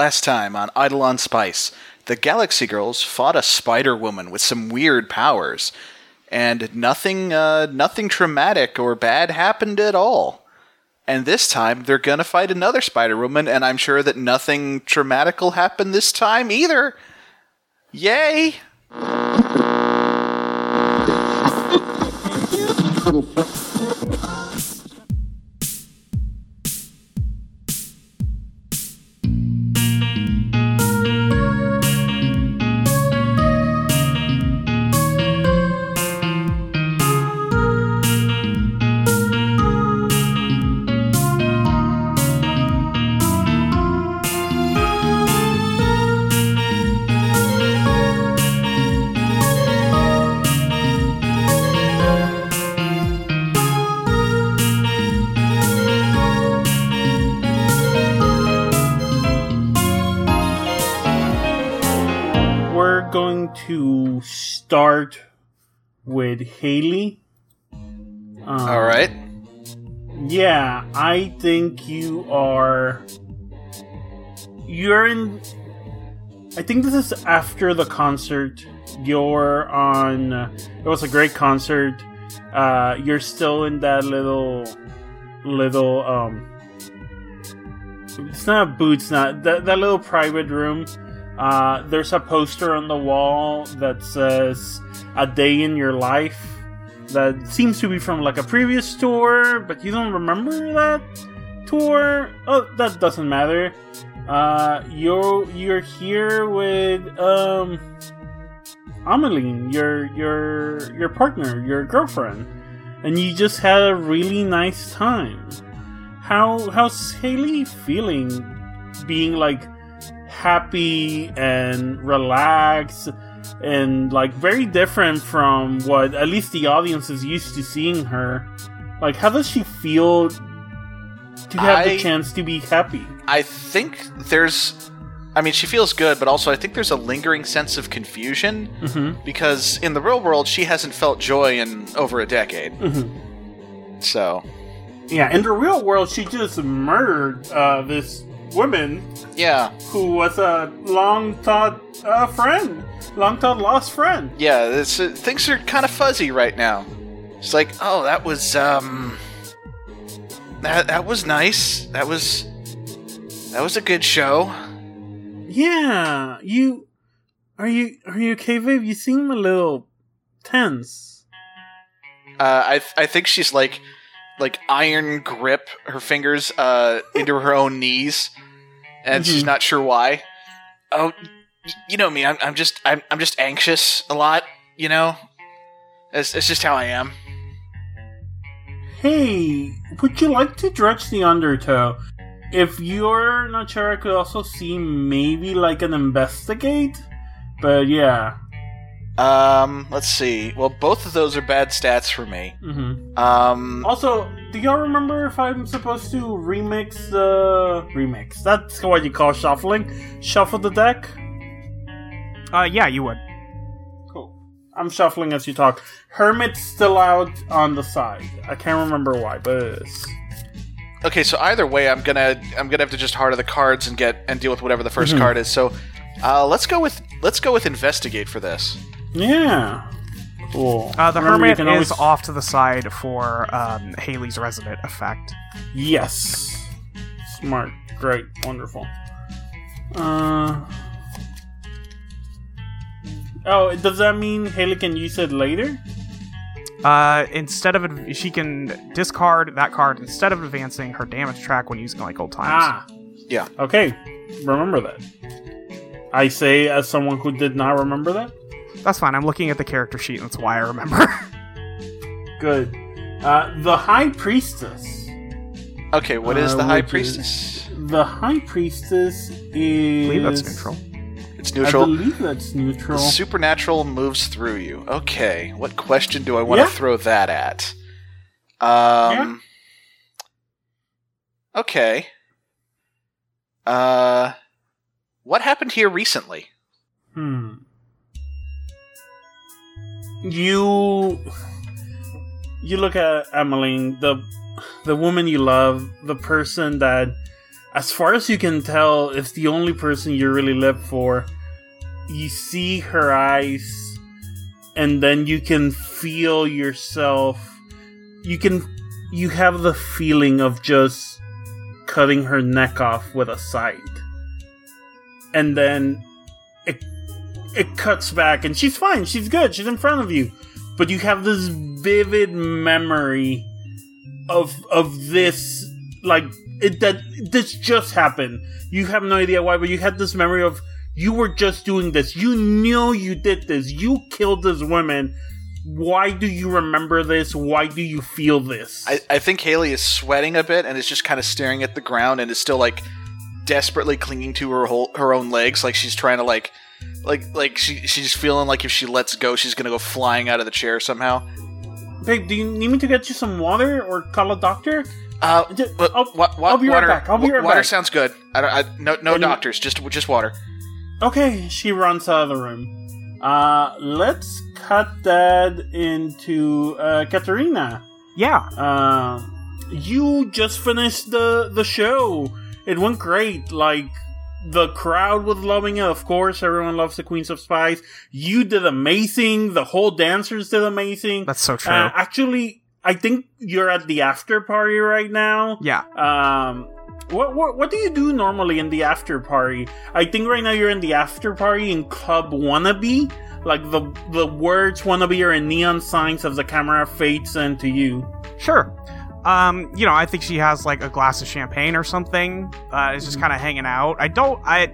Last time on Eidolon Spice, the Galaxy Girls fought a Spider Woman with some weird powers, and nothing, uh, nothing traumatic or bad happened at all. And this time they're gonna fight another Spider Woman, and I'm sure that nothing traumatic will happen this time either. Yay! Haley. Um, All right. Yeah, I think you are. You're in. I think this is after the concert. You're on. It was a great concert. Uh, you're still in that little, little. Um, it's not boots, not that that little private room. Uh, there's a poster on the wall that says "A Day in Your Life." that seems to be from like a previous tour, but you don't remember that tour. Oh, that doesn't matter. Uh, you're you're here with um, Ameline, your your your partner, your girlfriend, and you just had a really nice time. How how's Haley feeling? Being like happy and relaxed and like very different from what at least the audience is used to seeing her. Like, how does she feel to have I- the chance to be happy? I think there's. I mean, she feels good, but also I think there's a lingering sense of confusion Mm-hmm. because in the real world, she hasn't felt joy in over a decade. Mm-hmm. So, Yeah, in the real world, she just murdered uh, this woman yeah, who was a long thought uh, friend, long thought lost friend. yeah, this, uh, things are kind of fuzzy right now. It's like, oh, that was um, that that was nice. That was that was a good show. Yeah, you are you are you okay, babe? You seem a little tense. Uh, I I think she's like like iron grip her fingers uh into her own knees, and she's Mhm. not sure why. Oh, you know me. I'm I'm just I'm I'm just anxious a lot. You know, it's it's just how I am. Hey, would you like to dredge the undertow? If you're not sure, I could also see maybe like an investigate. But yeah. Um, let's see. Well, both of those are bad stats for me. hmm Um, Also, do y'all remember if I'm supposed to remix the remix? That's what you call shuffling. Shuffle the deck. Uh, yeah, you would. Cool. I'm shuffling as you talk. Hermit's still out on the side. I can't remember why, but it is. okay, so either way, I'm gonna I'm gonna have to just harder the cards and get and deal with whatever the 1st Mhm. card is. So, uh, let's go with let's go with investigate for this. Yeah. Cool. Uh, the Remember, hermit can is always- off to the side for um, Haley's resident effect. Yes. Smart. Great. Wonderful. Uh. Oh, does that mean Haley can use it later? Uh, instead of adv- she can discard that card instead of advancing her damage track when using like old times. Ah. Yeah. Okay. Remember that. I say as someone who did not remember that. That's fine. I'm looking at the character sheet. and That's why I remember. Good. Uh, the High Priestess. Okay, what is Uh, the High which is- Priestess? The High Priestess is. I believe that's neutral. It's neutral. I neutral. believe that's neutral. Supernatural moves through you. Okay, what question do I want to Yeah. throw that at? Um. Okay. Uh, what happened here recently? Hmm. You you look at Emmeline, the the woman you love, the person that as far as you can tell, it's the only person you really live for. You see her eyes, and then you can feel yourself. You can. You have the feeling of just cutting her neck off with a scythe. And then it it cuts back and she's fine, she's good, she's in front of you. But you have this vivid memory of of this like it that this just happened. You have no idea why, but you had this memory of you were just doing this. You knew you did this. You killed this woman. Why do you remember this? Why do you feel this? I, I think Haley is sweating a bit and is just kind of staring at the ground and is still like desperately clinging to her whole, her own legs, like she's trying to like like like she she's feeling like if she lets go, she's gonna go flying out of the chair somehow. Babe, do you need me to get you some water or call a doctor? Uh, Ju- but I'll- wa- wa- I'll be right water, back, I'll be wa- right water back. sounds good. I, don't- I, no no And- doctors, just just water. Okay, she runs out of the room. Uh, let's cut that into uh, Katerina. Yeah. Uh, you just finished the the show. It went great. Like the crowd was loving it. Of course, everyone loves the Queens of Spice. You did amazing. The whole dancers did amazing. That's so true. Uh, actually, I think you're at the after party right now. yeah. Um, what, what what do you do normally in the after party? I think right now you're in the after party in Club Wannabe. Like the the words wannabe are in neon signs as the camera fades into you. Sure. Um, you know, I think she has like a glass of champagne or something. Uh, is just kind of hanging out. I don't. I.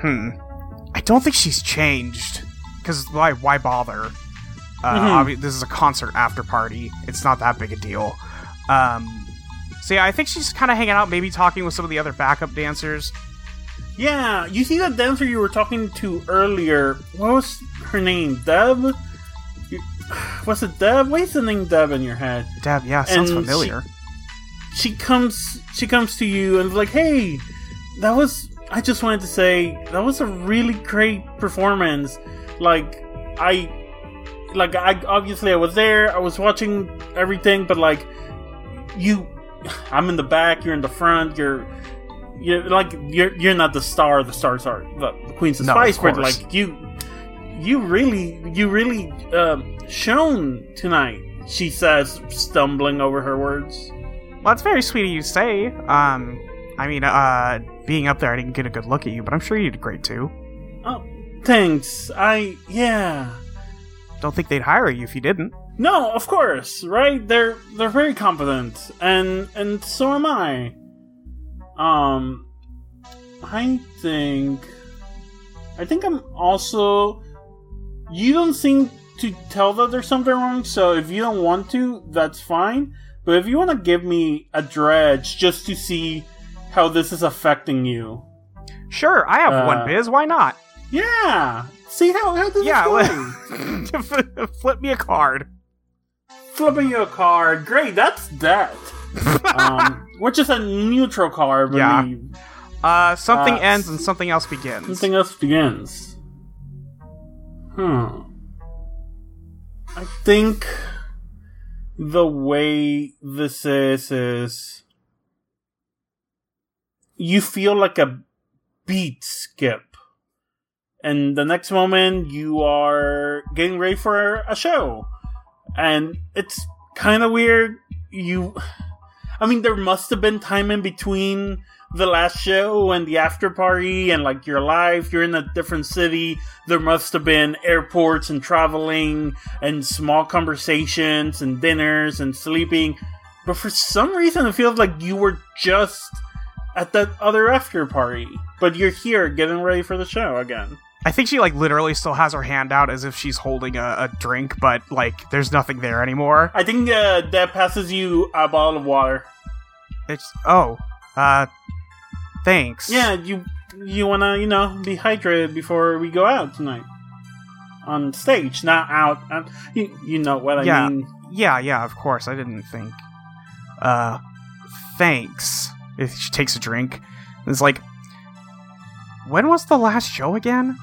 Hmm. I don't think she's changed. Because why? Why bother? Uh, Mhm. obvi- this is a concert after party. It's not that big a deal. Um. So yeah, I think she's kind of hanging out, maybe talking with some of the other backup dancers. Yeah, you see that dancer you were talking to earlier. What was her name? Deb. Was it Deb? Why is the name Deb in your head? Deb, yeah, sounds And familiar. she comes she comes to you and like hey that was i just wanted to say that was a really great performance like i like i obviously i was there i was watching everything but like you i'm in the back you're in the front you're you're like you're you're not the star the stars are the, the queens of No, of spice but like you you really you really um shone tonight she says stumbling over her words Well, that's very sweet of you to say. Um, I mean, uh, being up there, I didn't get a good look at you, but I'm sure you did great too. Oh, thanks. I yeah. Don't think they'd hire you if you didn't. No, of course, right? They're they're very competent, and and so am I. Um, I think, I think I'm also. You don't seem to tell that there's something wrong, so if you don't want to, that's fine. But if you want to give me a dredge just to see how this is affecting you, Sure, I have Uh, one biz. Why not? yeah, see how how this Yeah, is well- going. Flip me a card. flipping you a card. Great, that's that. um, which is a neutral card, I Yeah. Uh, something Uh, ends and something else begins. Something else begins. Hmm. I think the way this is is you feel like a beat skip. And the next moment you are getting ready for a show. And it's kind of weird. You I mean there must have been time in between the last show and the after party and like your life. You're in a different city. There must have been airports and traveling and small conversations and dinners and sleeping. But for some reason it feels like you were just at that other after party. But you're here getting ready for the show again. I think she like literally still has her hand out as if she's holding a, a drink, but like there's nothing there anymore. i think uh, deb passes you a bottle of water. It's oh, uh, thanks. yeah you you want to you know be hydrated before we go out tonight on stage not out uh, you, you know what i Yeah. mean yeah, yeah. Of course, I didn't think. Uh, thanks. If she takes a drink, it's like, when was the last show again?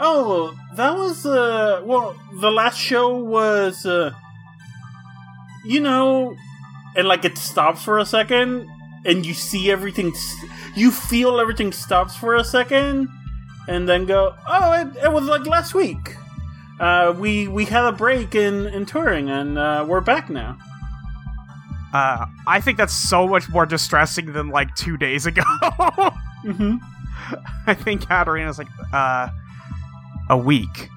Oh, that was uh well, the last show was uh you know, and like it stops for a second. And you see everything. You feel everything stops for a second, and then go, "Oh, it, it was like last week. Uh, we we had a break in in touring, and uh, we're back now." Uh, I think that's so much more distressing than like two days ago. hmm I think Katarina's like, uh, a week.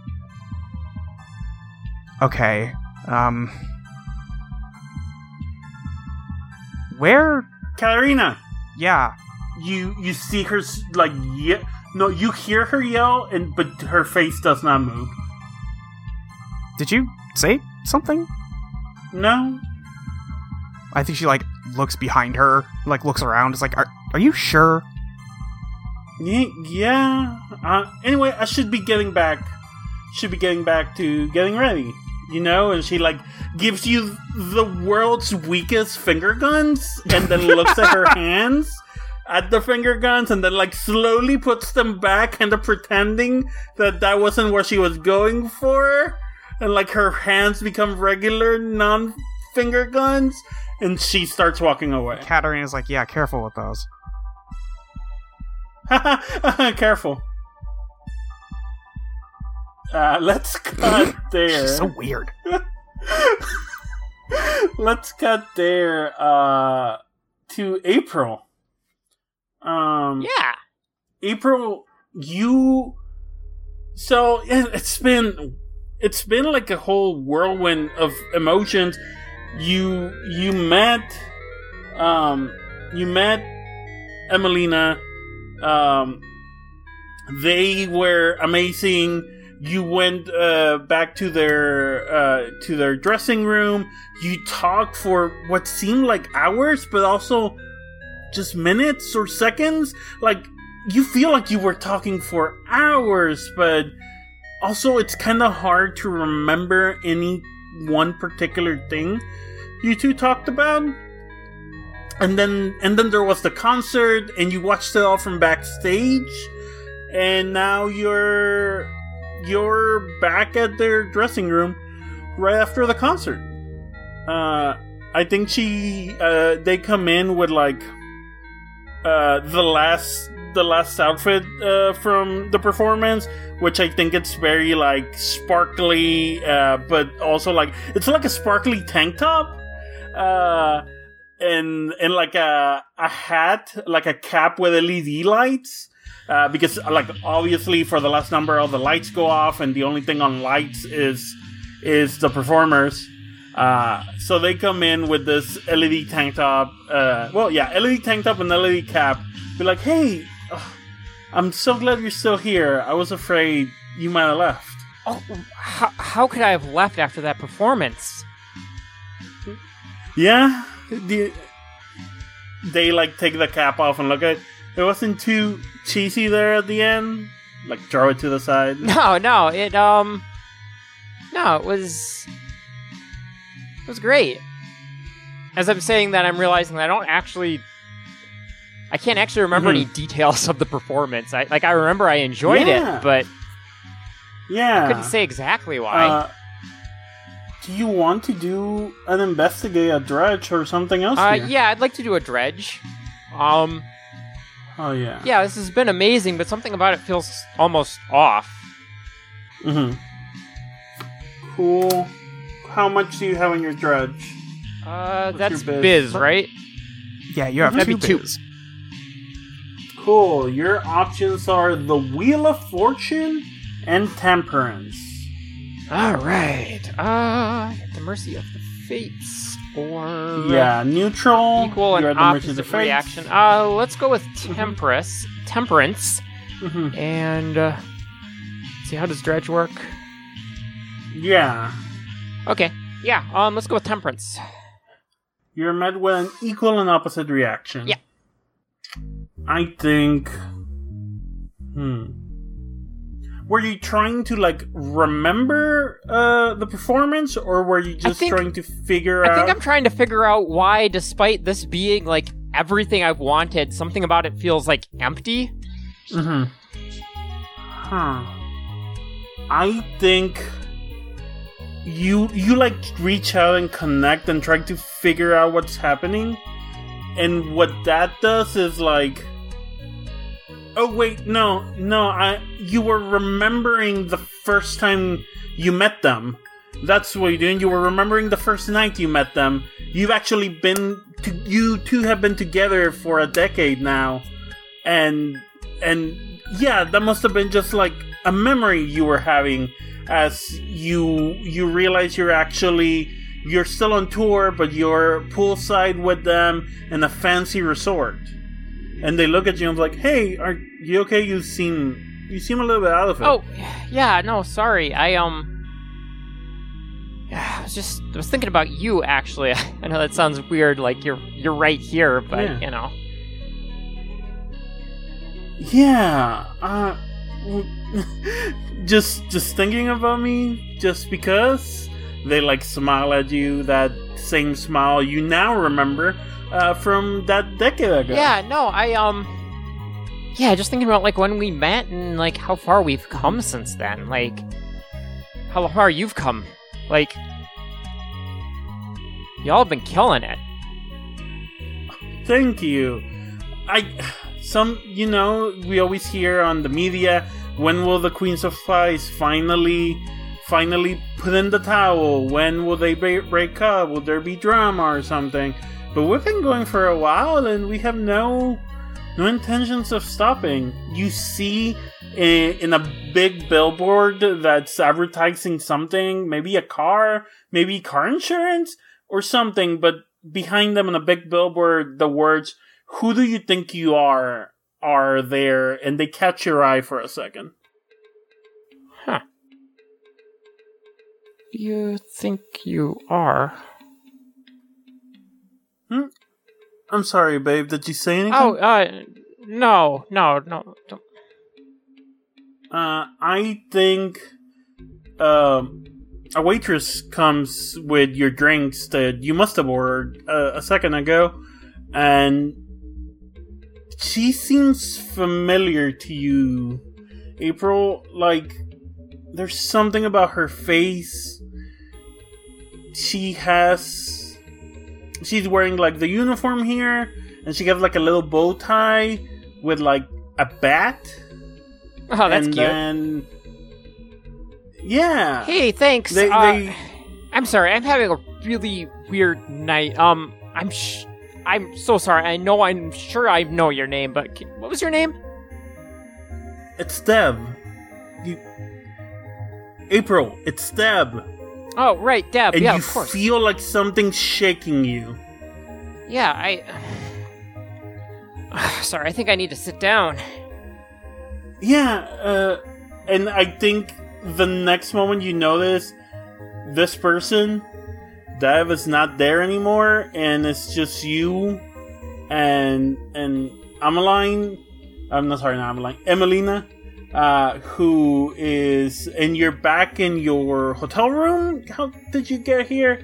Okay. Um. Where? Katarina, Yeah. you you see her s- like ye- no, you hear her yell, and but her face does not move. Did you say something? No, I think she like looks behind her, like looks around. It's like, are are you sure? Ye- yeah. Uh, anyway, I should be getting back. Should be getting back to getting ready. You know, and she like gives you the world's weakest finger guns, and then looks at her hands at the finger guns, and then like slowly puts them back, kind of pretending that that wasn't what she was going for, and like her hands become regular non finger guns, and she starts walking away. Katarina's like, yeah, careful with those. Careful. Uh, let's cut there. She's so weird. let's cut there uh, to April. Um, Yeah. April, you. So it's been it's been like a whole whirlwind of emotions. You you met um you met Emelina. Um, they were amazing. You went uh, back to their uh, to their dressing room. You talked for what seemed like hours, but also just minutes or seconds. Like you feel like you were talking for hours, but also it's kind of hard to remember any one particular thing you two talked about. And then and then there was the concert and you watched it all from backstage and now you're you're back at their dressing room right after the concert. Uh I think she uh they come in with like uh the last the last outfit uh from the performance which I think it's very like sparkly uh but also like it's like a sparkly tank top uh and and like a a hat like a cap with LED lights uh, because like obviously for the last number all the lights go off and the only thing on lights is is the performers. Uh, so they come in with this LED tank top uh, well yeah LED tank top and LED cap. Be like hey I'm so glad you're still here. I was afraid you might have left. Oh, how, how could I have left after that performance? yeah the, they like take the cap off and look at it wasn't too cheesy there at the end like throw it to the side No, no, it um, no, it was, it was great. As I'm saying that, I'm realizing that I don't actually, I can't actually remember Mhm. any details of the performance. I like, I remember I enjoyed Yeah. it, but yeah I couldn't say exactly why. Uh, do you want to do an investigate a dredge or something else? Uh, yeah, I'd like to do a dredge. Um, Oh yeah. yeah, this has been amazing, but something about it feels almost off. Mm-hmm. Cool. How much do you have on your dredge? Uh, What's that's biz? biz, right? Yeah, you have That'd two be two. biz. Cool. Your options are the Wheel of Fortune and Temperance. All right. Uh, at the mercy of the fates, or Yeah, neutral. equal and you're at the mercy of opposite reaction. Uh, let's go with temperance. Temperance, Mhm. and uh, see how does dredge work? Yeah. Okay. Yeah. Um, let's go with temperance. You're met with an equal and opposite reaction. Yeah. I think. Hmm. Were you trying to like remember uh, the performance, or were you just think- trying to figure I out? I think I'm trying to figure out why, despite this being like everything I've wanted, something about it feels like empty. Mm-hmm. Huh. I think you you like reach out and connect and try to figure out what's happening, and what that does is like oh wait no no i you were remembering the first time you met them. That's what you're doing. You were remembering the first night you met them. You've actually been to, you two have been together for a decade now. And and yeah that must have been just like a memory you were having as you you realize you're actually you're still on tour but you're poolside with them in a fancy resort and they look at you and I'm like hey are you okay you seem you seem a little bit out of it Oh, yeah, no, sorry. I, um. Yeah, I was just I was thinking about you actually. I know that sounds weird, like you're you're right here, but Yeah. you know. Yeah, uh, just just thinking about me, just because they like smile at you, that same smile you now remember uh, from that decade ago. Yeah, no, I um Yeah, just thinking about like when we met and like how far we've come since then. Like how far you've come. Like Y'all have been killing it. Thank you. I some you know we always hear on the media when will the Queens of Spice finally finally put in the towel? When will they break up? Will there be drama or something? But we've been going for a while and we have no no intentions of stopping. You see i- in a big billboard that's advertising something, maybe a car, maybe car insurance or something, but behind them on a big billboard the words who do you think you are are there and they catch your eye for a second Huh. You think you are? I'm sorry babe did you say anything Oh, uh no, no, no. Don't. uh i think um a waitress comes with your drinks that you must have ordered uh, a second ago and she seems familiar to you april like there's something about her face she has she's wearing like the uniform here and she has like a little bow tie with like a bat Oh, that's and cute. then yeah Hey, thanks. they, uh, they I'm sorry. I'm having a really weird night. Um, I'm sh- I'm so sorry. I know. I'm sure I know your name, but c- what was your name? it's deb you april it's deb Oh, right, Deb. and yeah, you of course. feel like something's shaking you yeah, I. sorry. I think I need to sit down. Yeah, uh, and I think the next moment you notice this person, Deb, is not there anymore, and it's just you and and Ameline. I'm not sorry, not Ameline. Emelina, uh, who is, and you're back in your hotel room. How did you get here?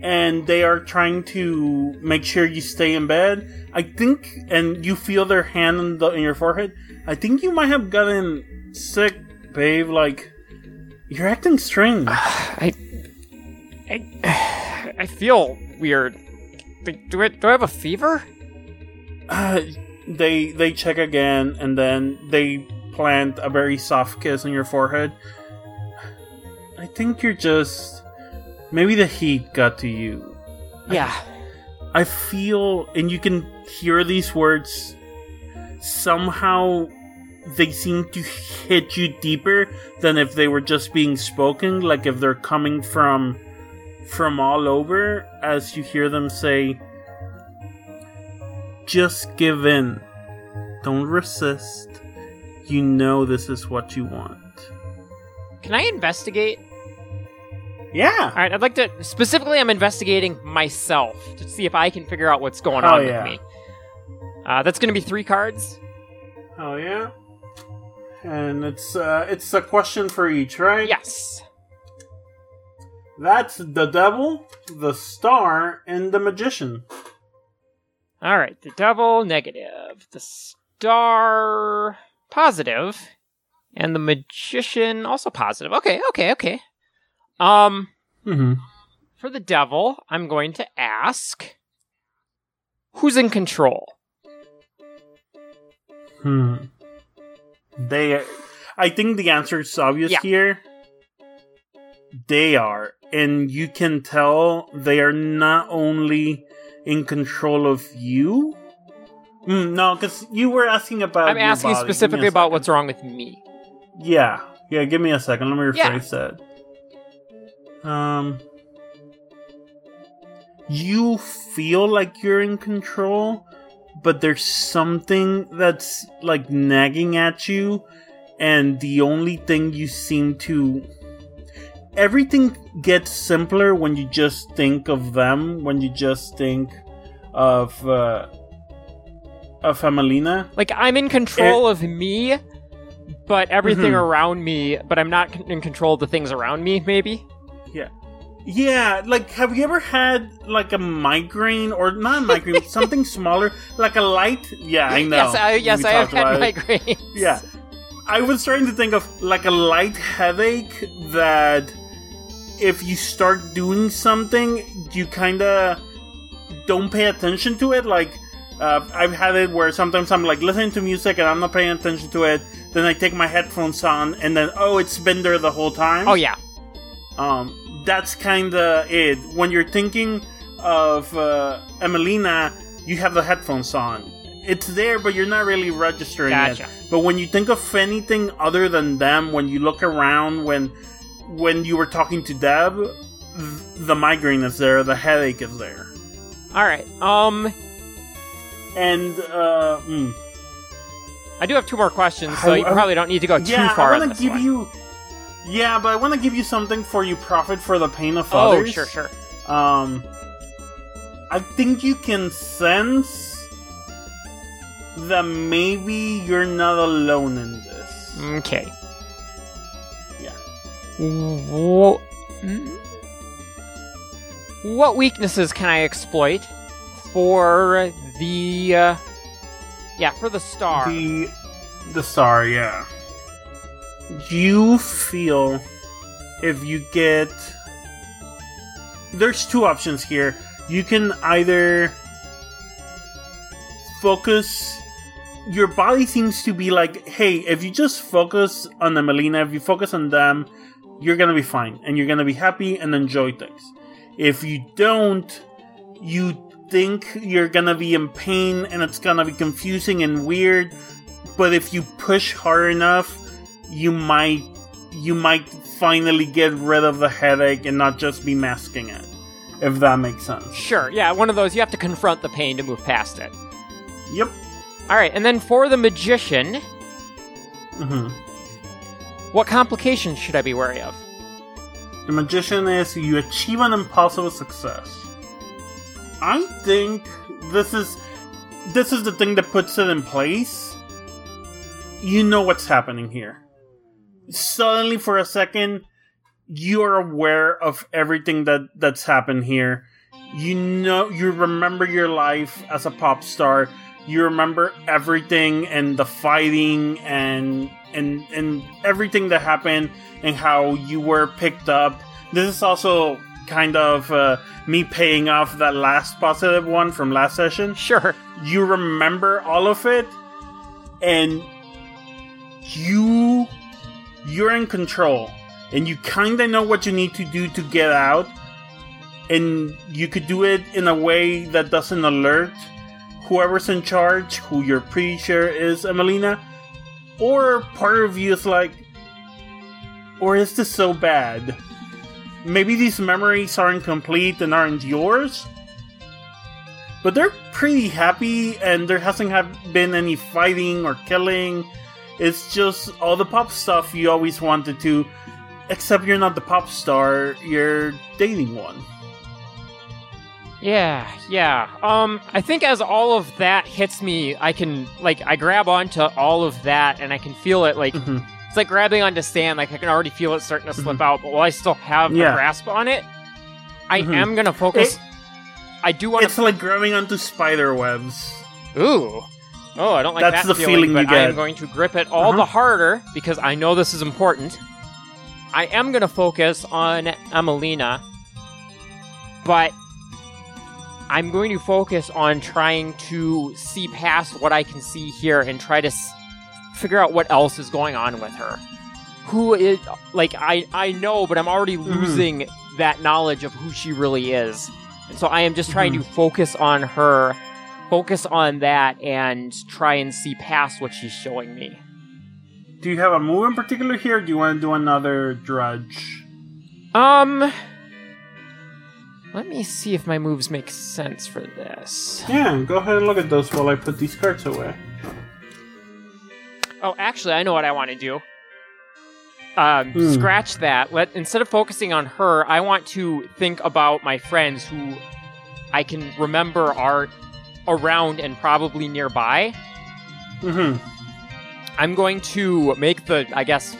And they are trying to make sure you stay in bed. I think, and you feel their hand in, the, in your forehead. I think you might have gotten sick, babe. Like, you're acting strange. I. I. I feel weird. Do I, do I have a fever? Uh, they they check again, and then they plant a very soft kiss on your forehead. I think you're just maybe the heat got to you. Yeah. I feel, and you can hear these words. Somehow, they seem to hit you deeper than if they were just being spoken. Like if they're coming from from all over, as you hear them say, "Just give in. Don't resist. You know this is what you want." Can I investigate? Yeah. All right, I'd like to specifically. I'm investigating myself to see if I can figure out what's going Oh, on yeah. with me. Uh, that's going to be three cards. Oh yeah. And it's uh, it's a question for each, right? Yes. That's the devil, the star, and the magician. All right. The devil negative, the star positive, and the magician also positive. Okay. Okay. Okay. Um, Mm-hmm. for the devil, I'm going to ask. who's in control? Hmm. They, are, I think the answer is obvious Yeah. here. They are, and you can tell they are not only in control of you. Mm, no, because you were asking about. I'm asking body. Give me a specifically about what's wrong with me. Yeah, yeah. Give me a second. Let me Yeah. rephrase that. Um, you feel like you're in control, but there's something that's like nagging at you, and the only thing you seem to. Everything gets simpler when you just think of them. When you just think of uh, of Emelina. Like I'm in control of me, but everything Mhm. around me, but I'm not in control of the things around me. Maybe. Yeah, Yeah, like have you ever had like a migraine or not a migraine, something smaller, like a light? Yeah, I know. Yes, I, yes, I have had it. migraines. Yeah, I was trying to think of like a light headache that if you start doing something, you kind of don't pay attention to it. Like uh, I've had it where sometimes I'm like listening to music and I'm not paying attention to it. Then I take my headphones on and then oh, it's been there the whole time. Oh yeah. Um, that's kind of it. When you're thinking of uh, Emelina, you have the headphones on. It's there, but you're not really registering Gotcha. it. But when you think of anything other than them, when you look around, when when you were talking to Deb, th- the migraine is there, the headache is there, All right. Um, and uh, mm, I do have two more questions, so I- you I- probably don't need to go too yeah, far. I want to give one. you. Yeah, but I want to give you something for you profit for the pain of Oh, others. sure, sure. Um, I think you can sense that maybe you're not alone in this. Okay. Yeah. Wha-. What weaknesses can I exploit for the? Uh, yeah, for the star. The the star, yeah. You feel if you get there's two options here. You can either focus your body seems to be like, hey, if you just focus on the Melina, if you focus on them, you're gonna be fine and you're gonna be happy and enjoy things. If you don't, you think you're gonna be in pain and it's gonna be confusing and weird. But if you push hard enough, you might you might finally get rid of the headache and not just be masking it. If that makes sense. Sure. Yeah, one of those. You have to confront the pain to move past it. Yep. All right, and then for the magician, hmm what complications should I be wary of? The magician is you achieve an impossible success. I think this is this is the thing that puts it in place. You know what's happening here. Suddenly for a second you're aware of everything that that's happened here. You know you remember your life as a pop star. You remember everything and the fighting and and and everything that happened and how you were picked up. This is also kind of uh, me paying off that last positive one from last session. Sure. You remember all of it, and you you're in control, and you kind of know what you need to do to get out, and you could do it in a way that doesn't alert whoever's in charge, who you're pretty sure is Emelina, or part of you is like, or is this so bad? Maybe these memories aren't complete and aren't yours, but they're pretty happy, and there hasn't have been any fighting or killing. It's just all the pop stuff you always wanted to, except you're not the pop star, you're dating one. Yeah, yeah. Um, I think as all of that hits me, I can like I grab onto all of that and I can feel it like Mhm. It's like grabbing onto sand. Like I can already feel it starting to slip out, but while I still have Yeah. a grasp on it, I Mhm. am gonna focus. It- I do want to- It's like grabbing onto spider webs. Ooh. Oh, I don't like That's that the feeling, feeling but I am going to grip it all Uh-huh. the harder because I know this is important. I am going to focus on Emelina, but I'm going to focus on trying to see past what I can see here and try to s- figure out what else is going on with her. Who is like I I know, but I'm already losing that knowledge of who she really is. And so I am just trying to focus on her, focus on that, and try and see past what she's showing me. Do you have a move in particular here? Or do you want to do another dredge? Um, let me see if my moves make sense for this. Yeah, go ahead and look at those while I put these cards away. Oh, actually, I know what I want to do. Um, Hmm. scratch that. Let instead of focusing on her, I want to think about my friends who I can remember are around and probably nearby. Mm-hmm. I'm going to make the, I guess,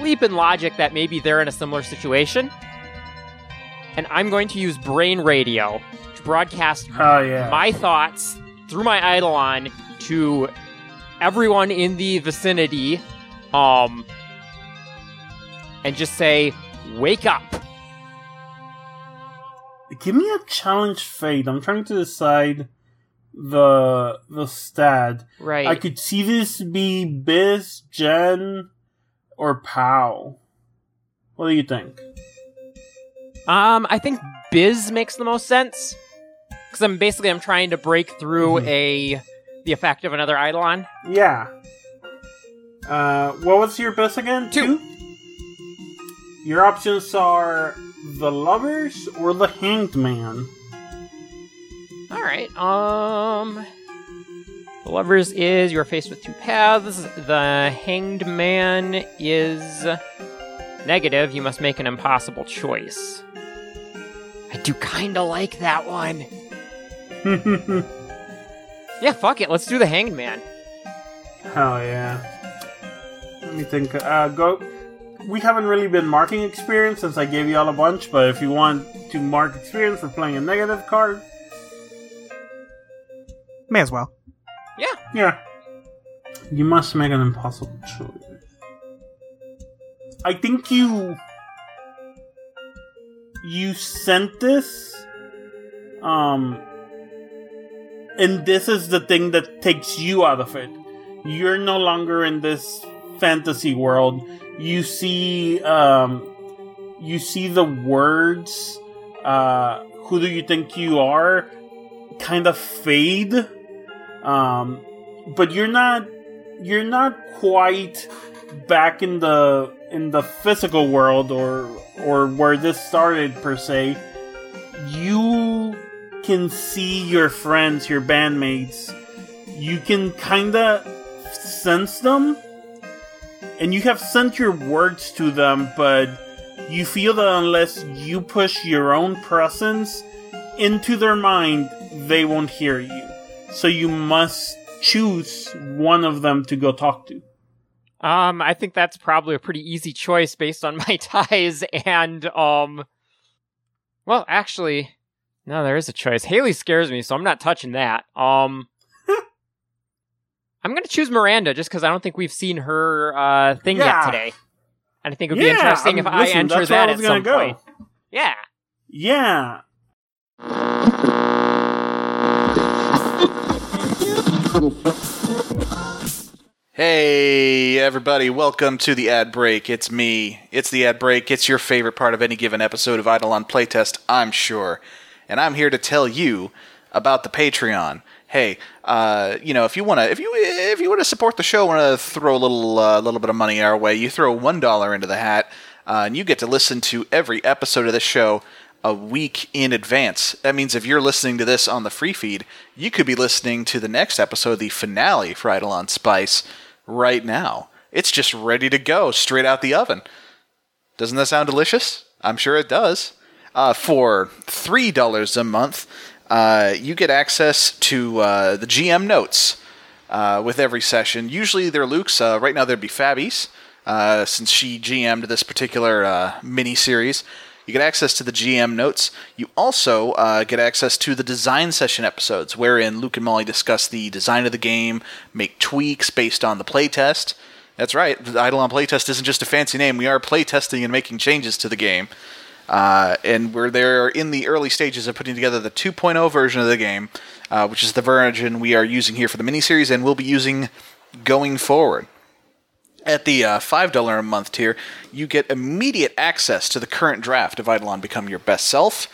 leap in logic that maybe they're in a similar situation. And I'm going to use brain radio to broadcast Oh yeah. my thoughts through my Eidolon to everyone in the vicinity, um, and just say, "Wake up!" Give me a challenge fate. I'm trying to decide the the stat. Right. I could see this be Biz, Jen, or Pow. What do you think? Um, I think Biz makes the most sense because I'm basically I'm trying to break through Mhm. a the effect of another Eidolon. Yeah. Uh, what was your best again? Two. Your options are the lovers or the hanged man. All right. Um, the lovers is you are faced with two paths. The hanged man is negative. You must make an impossible choice. I do kind of like that one. Yeah, fuck it. Let's do the hanged man. Hell yeah. Let me think. Uh, go. We haven't really been marking experience since I gave you all a bunch, but if you want to mark experience for playing a negative card, May as well. Yeah. Yeah. You must make an impossible choice. I think you. You sent this. Um. And this is the thing that takes you out of it. You're no longer in this fantasy world. You see, um, you see the words, uh, who do you think you are, kind of fade. Um, but you're not, you're not quite back in the, in the physical world or, or where this started per se. You can see your friends, your bandmates. You can kinda sense them. And you have sent your words to them, but you feel that unless you push your own presence into their mind, they won't hear you. So you must choose one of them to go talk to. Um, I think that's probably a pretty easy choice based on my ties and um. Well, actually, no, there is a choice. Haley scares me, so I'm not touching that. Um. I'm gonna choose Miranda just because I don't think we've seen her uh, thing Yeah. yet today, and I think it would be interesting if um, I listen, enter that's where that I at was gonna some go. point. Yeah. Yeah. Hey, everybody, welcome to the ad break. It's me. It's the ad break. It's your favorite part of any given episode of Eidolon Playtest, I'm sure. And I'm here to tell you about the Patreon. Hey, uh, you know, if you want to, if you if you want to support the show, want to throw a little uh, little bit of money our way, you throw one dollar into the hat, uh, and you get to listen to every episode of the show a week in advance. That means if you're listening to this on the free feed, you could be listening to the next episode, the finale for Eidolon Spice, right now. It's just ready to go, straight out the oven. Doesn't that sound delicious? I'm sure it does. Uh, for three dollars a month, uh, you get access to uh, the GM notes uh, with every session. Usually they're Luke's. Uh, right now there'd be Fabby's, uh, since she GM'd this particular mini series. You get access to the GM notes. You also uh, get access to the design session episodes, wherein Luke and Molly discuss the design of the game, make tweaks based on the playtest. That's right, the Eidolon playtest isn't just a fancy name. We are playtesting and making changes to the game. Uh, and we're there in the early stages of putting together the 2.0 version of the game, uh, which is the version we are using here for the miniseries and we'll be using going forward. At the uh, $5 a month tier, you get immediate access to the current draft of Eidolon Become Your Best Self.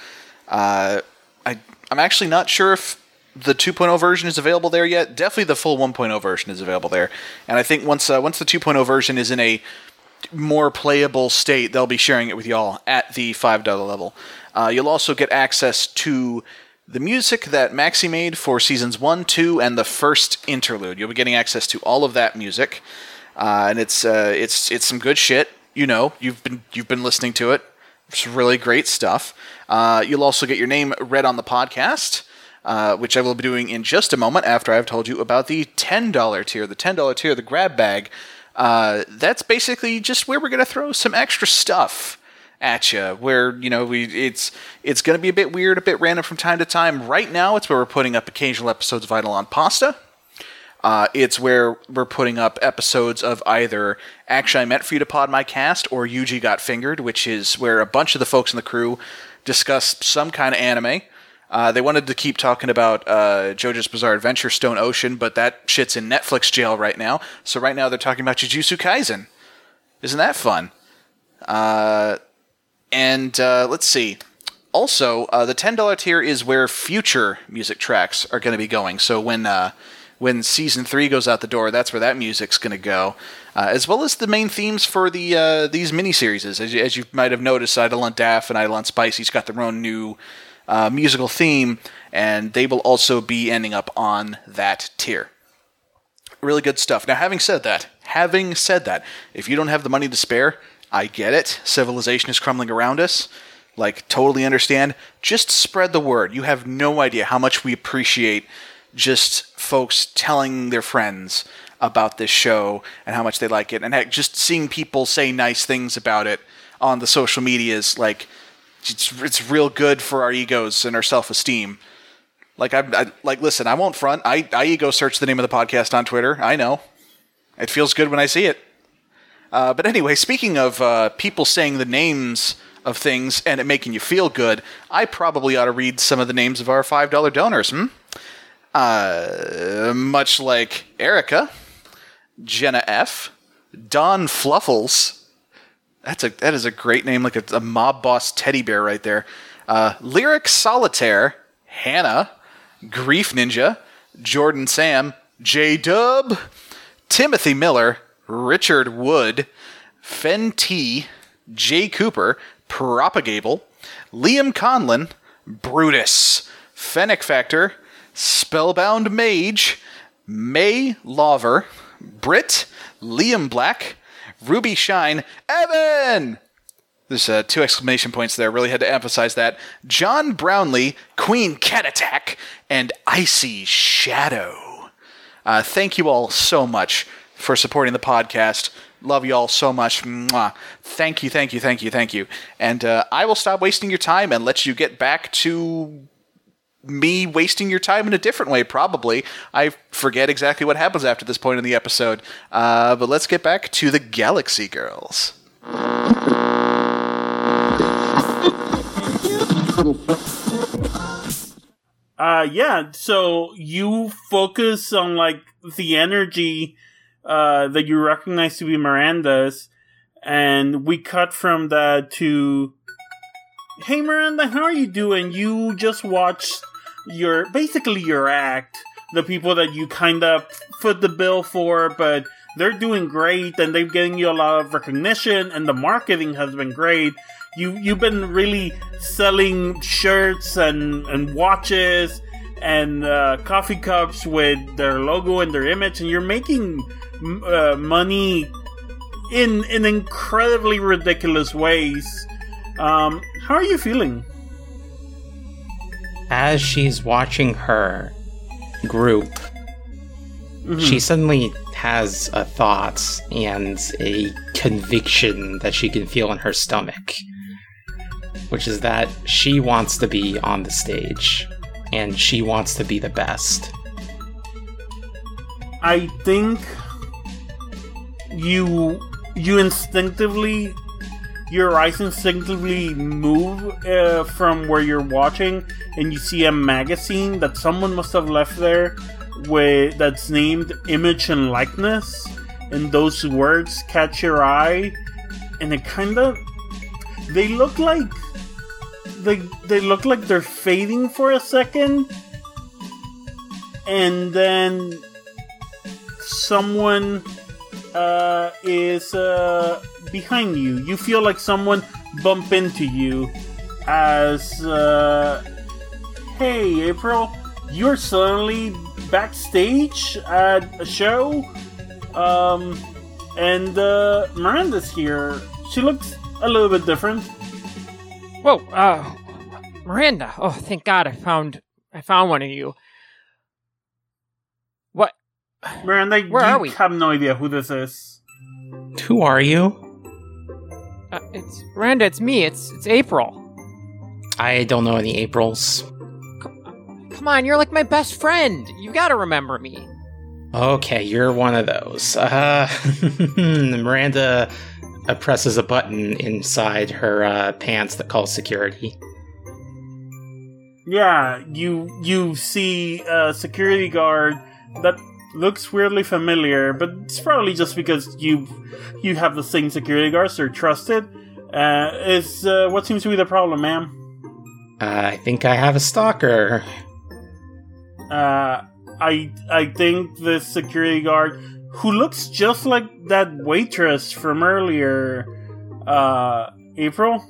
Uh, I, I'm actually not sure if the 2.0 version is available there yet. Definitely the full 1.0 version is available there. And I think once uh, once the 2.0 version is in a more playable state, they'll be sharing it with y'all at the $5 level. Uh, you'll also get access to the music that Maxi made for seasons 1, 2, and the first interlude. You'll be getting access to all of that music. Uh, and it's uh, it's it's some good shit. You know, you've been you've been listening to it. It's really great stuff. Uh, you'll also get your name read on the podcast, uh, which I will be doing in just a moment after I've told you about the ten dollar tier. The ten dollar tier, the grab bag. Uh, that's basically just where we're gonna throw some extra stuff at you. Where you know we it's it's gonna be a bit weird, a bit random from time to time. Right now, it's where we're putting up occasional episodes of on Pasta. Uh, it's where we're putting up episodes of either Actually I Meant For You to Pod My Cast or Yuji Got Fingered, which is where a bunch of the folks in the crew discuss some kind of anime. Uh, they wanted to keep talking about uh, JoJo's Bizarre Adventure Stone Ocean, but that shit's in Netflix jail right now. So right now they're talking about Jujutsu Kaisen. Isn't that fun? Uh, and uh, let's see. Also, uh, the ten dollar tier is where future music tracks are going to be going. So when uh, when season three goes out the door, that's where that music's going to go, uh, as well as the main themes for the these miniseries. As, as you might have noticed, Eidolon Daff and Eidolon Spicy's got their own new uh, musical theme, and they will also be ending up on that tier. Really good stuff. Now, having said that, having said that, if you don't have the money to spare, I get it. Civilization is crumbling around us. Like, totally understand. Just spread the word. You have no idea how much we appreciate just folks telling their friends about this show and how much they like it, and heck, just seeing people say nice things about it on the social medias. Like, it's it's real good for our egos and our self esteem. Like I, I like listen, I won't front. I I ego search the name of the podcast on Twitter. I know, it feels good when I see it. Uh, but anyway, speaking of uh, people saying the names of things and it making you feel good, I probably ought to read some of the names of our five dollar donors. Hmm. Uh, much like Erica, Jenna F, Don Fluffles. That's a that is a great name, like a, a mob boss teddy bear right there. Uh, Lyric Solitaire, Hannah, Grief Ninja, Jordan Sam, J Dub, Timothy Miller, Richard Wood, Fen T, Jay Cooper, Propagable, Liam Conlon, Brutus, Fennec Factor, Spellbound Mage, May Lover, Brit, Liam Black, Ruby Shine, Evan! There's uh, two exclamation points there. Really had to emphasize that. John Brownlee, Queen Cat Attack, and Icy Shadow. Uh, thank you all so much for supporting the podcast. Love you all so much. Mwah. Thank you, thank you, thank you, thank you. And uh, I will stop wasting your time and let you get back to me wasting your time in a different way, probably. I forget exactly what happens after this point in the episode. Uh, but let's get back to the Galaxy Girls. Uh, yeah. So you focus on like the energy uh, that you recognize to be Miranda's, and we cut from that to, "Hey Miranda, how are you doing? You just watched your basically your act. The people that you kind of foot the bill for, but." They're doing great and they're getting you a lot of recognition and the marketing has been great you you've been really selling shirts and and watches and uh, coffee cups with their logo and their image, and you're making uh, money in in incredibly ridiculous ways. Um, how are you feeling? As she's watching her group, she suddenly has a thought and a conviction that she can feel in her stomach, which is that she wants to be on the stage and she wants to be the best. I think you you instinctively your eyes instinctively move uh, from where you're watching, and you see a magazine that someone must have left there, with that's named "Image and Likeness," and those words catch your eye, and it kind of they look like they they look like they're fading for a second, and then someone uh, is uh, behind you. You feel like someone bump into you as, uh, hey, April, you're suddenly backstage at a show, um, and uh, Miranda's here. She looks a little bit different. Whoa, uh, Miranda. Oh, thank God, I found I found one of you. What? Miranda, Where you are we? have no idea who this is. Who are you? Uh, it's Miranda. It's me. It's it's April. I don't know any Aprils. Come on, you're like my best friend. You gotta remember me. Okay, you're one of those. Uh, Miranda uh, presses a button inside her uh, pants that calls security. Yeah, you you see a security guard that looks weirdly familiar, but it's probably just because you you have the same security guards, they're trusted. Uh, is uh, what seems to be the problem, ma'am? Uh, I think I have a stalker. Uh, I I think the security guard who looks just like that waitress from earlier, uh, April,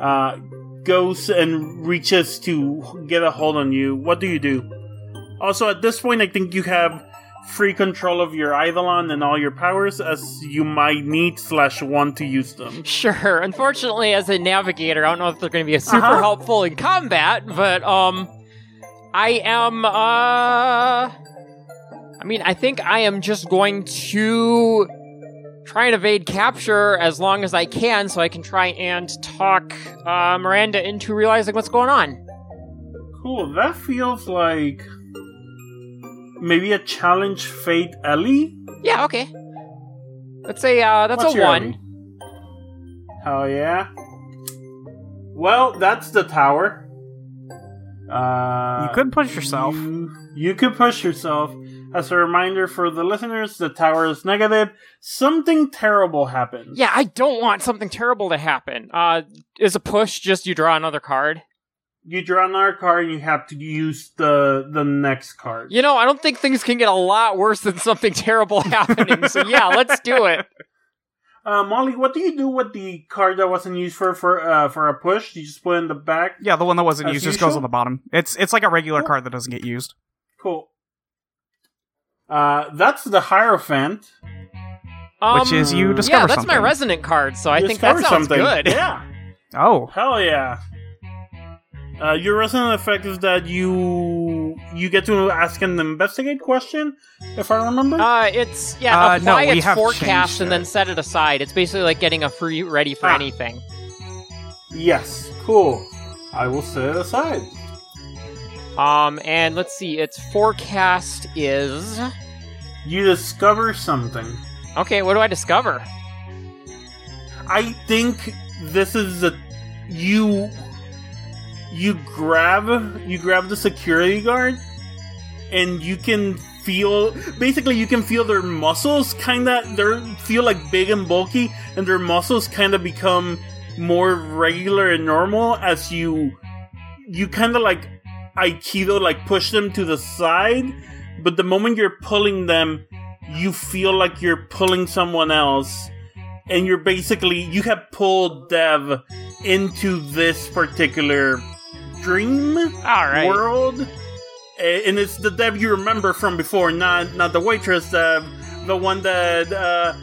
uh, goes and reaches to get a hold on you. What do you do? Also, at this point, I think you have free control of your Eidolon and all your powers, as you might need slash want to use them. Sure. Unfortunately, as a navigator, I don't know if they're going to be super Uh-huh. helpful in combat, but um, I am. uh... I mean, I think I am just going to try and evade capture as long as I can, so I can try and talk uh, Miranda into realizing what's going on. Cool. That feels like maybe a challenge Fate Ellie. Yeah. Okay. Let's say uh, that's What's a one. Ellie? Hell yeah. Well, that's the tower. Uh, You could push yourself. You, you could push yourself. As a reminder for the listeners, the tower is negative. Something terrible happens. Yeah, I don't want something terrible to happen. Uh, is a push just you draw another card? You draw another card and you have to use the the next card. You know, I don't think things can get a lot worse than something terrible happening. so yeah, let's do it. Uh, Molly, what do you do with the card that wasn't used for for uh, for a push? You just put it in the back. Yeah, the one that wasn't As used just goes on the bottom. It's it's like a regular Cool. card that doesn't get used. Cool. Uh, that's the Hierophant. Um, Which is you yeah, discover yeah, that's something. my resonant card. So I think that sounds something. good. Yeah. Oh, Hell yeah. Uh, your resonant effect is that you you get to ask an investigate question, if I remember. Uh, it's yeah. Uh, no, apply we its have forecast and then set it aside. It's basically like getting a free ready for Ah. anything. yes, cool. I will set it aside. Um, and let's see. Its forecast is You discover something. okay. What do I discover? I think this is a you you grab you grab the security guard and you can feel basically you can feel their muscles kind of they feel like big and bulky and their muscles kind of become more regular and normal as you you kind of like aikido like push them to the side but the moment you're pulling them you feel like you're pulling someone else and you're basically you have pulled Dev into this particular dream All right. world, and it's the Dev you remember from before, not not the waitress the one that uh,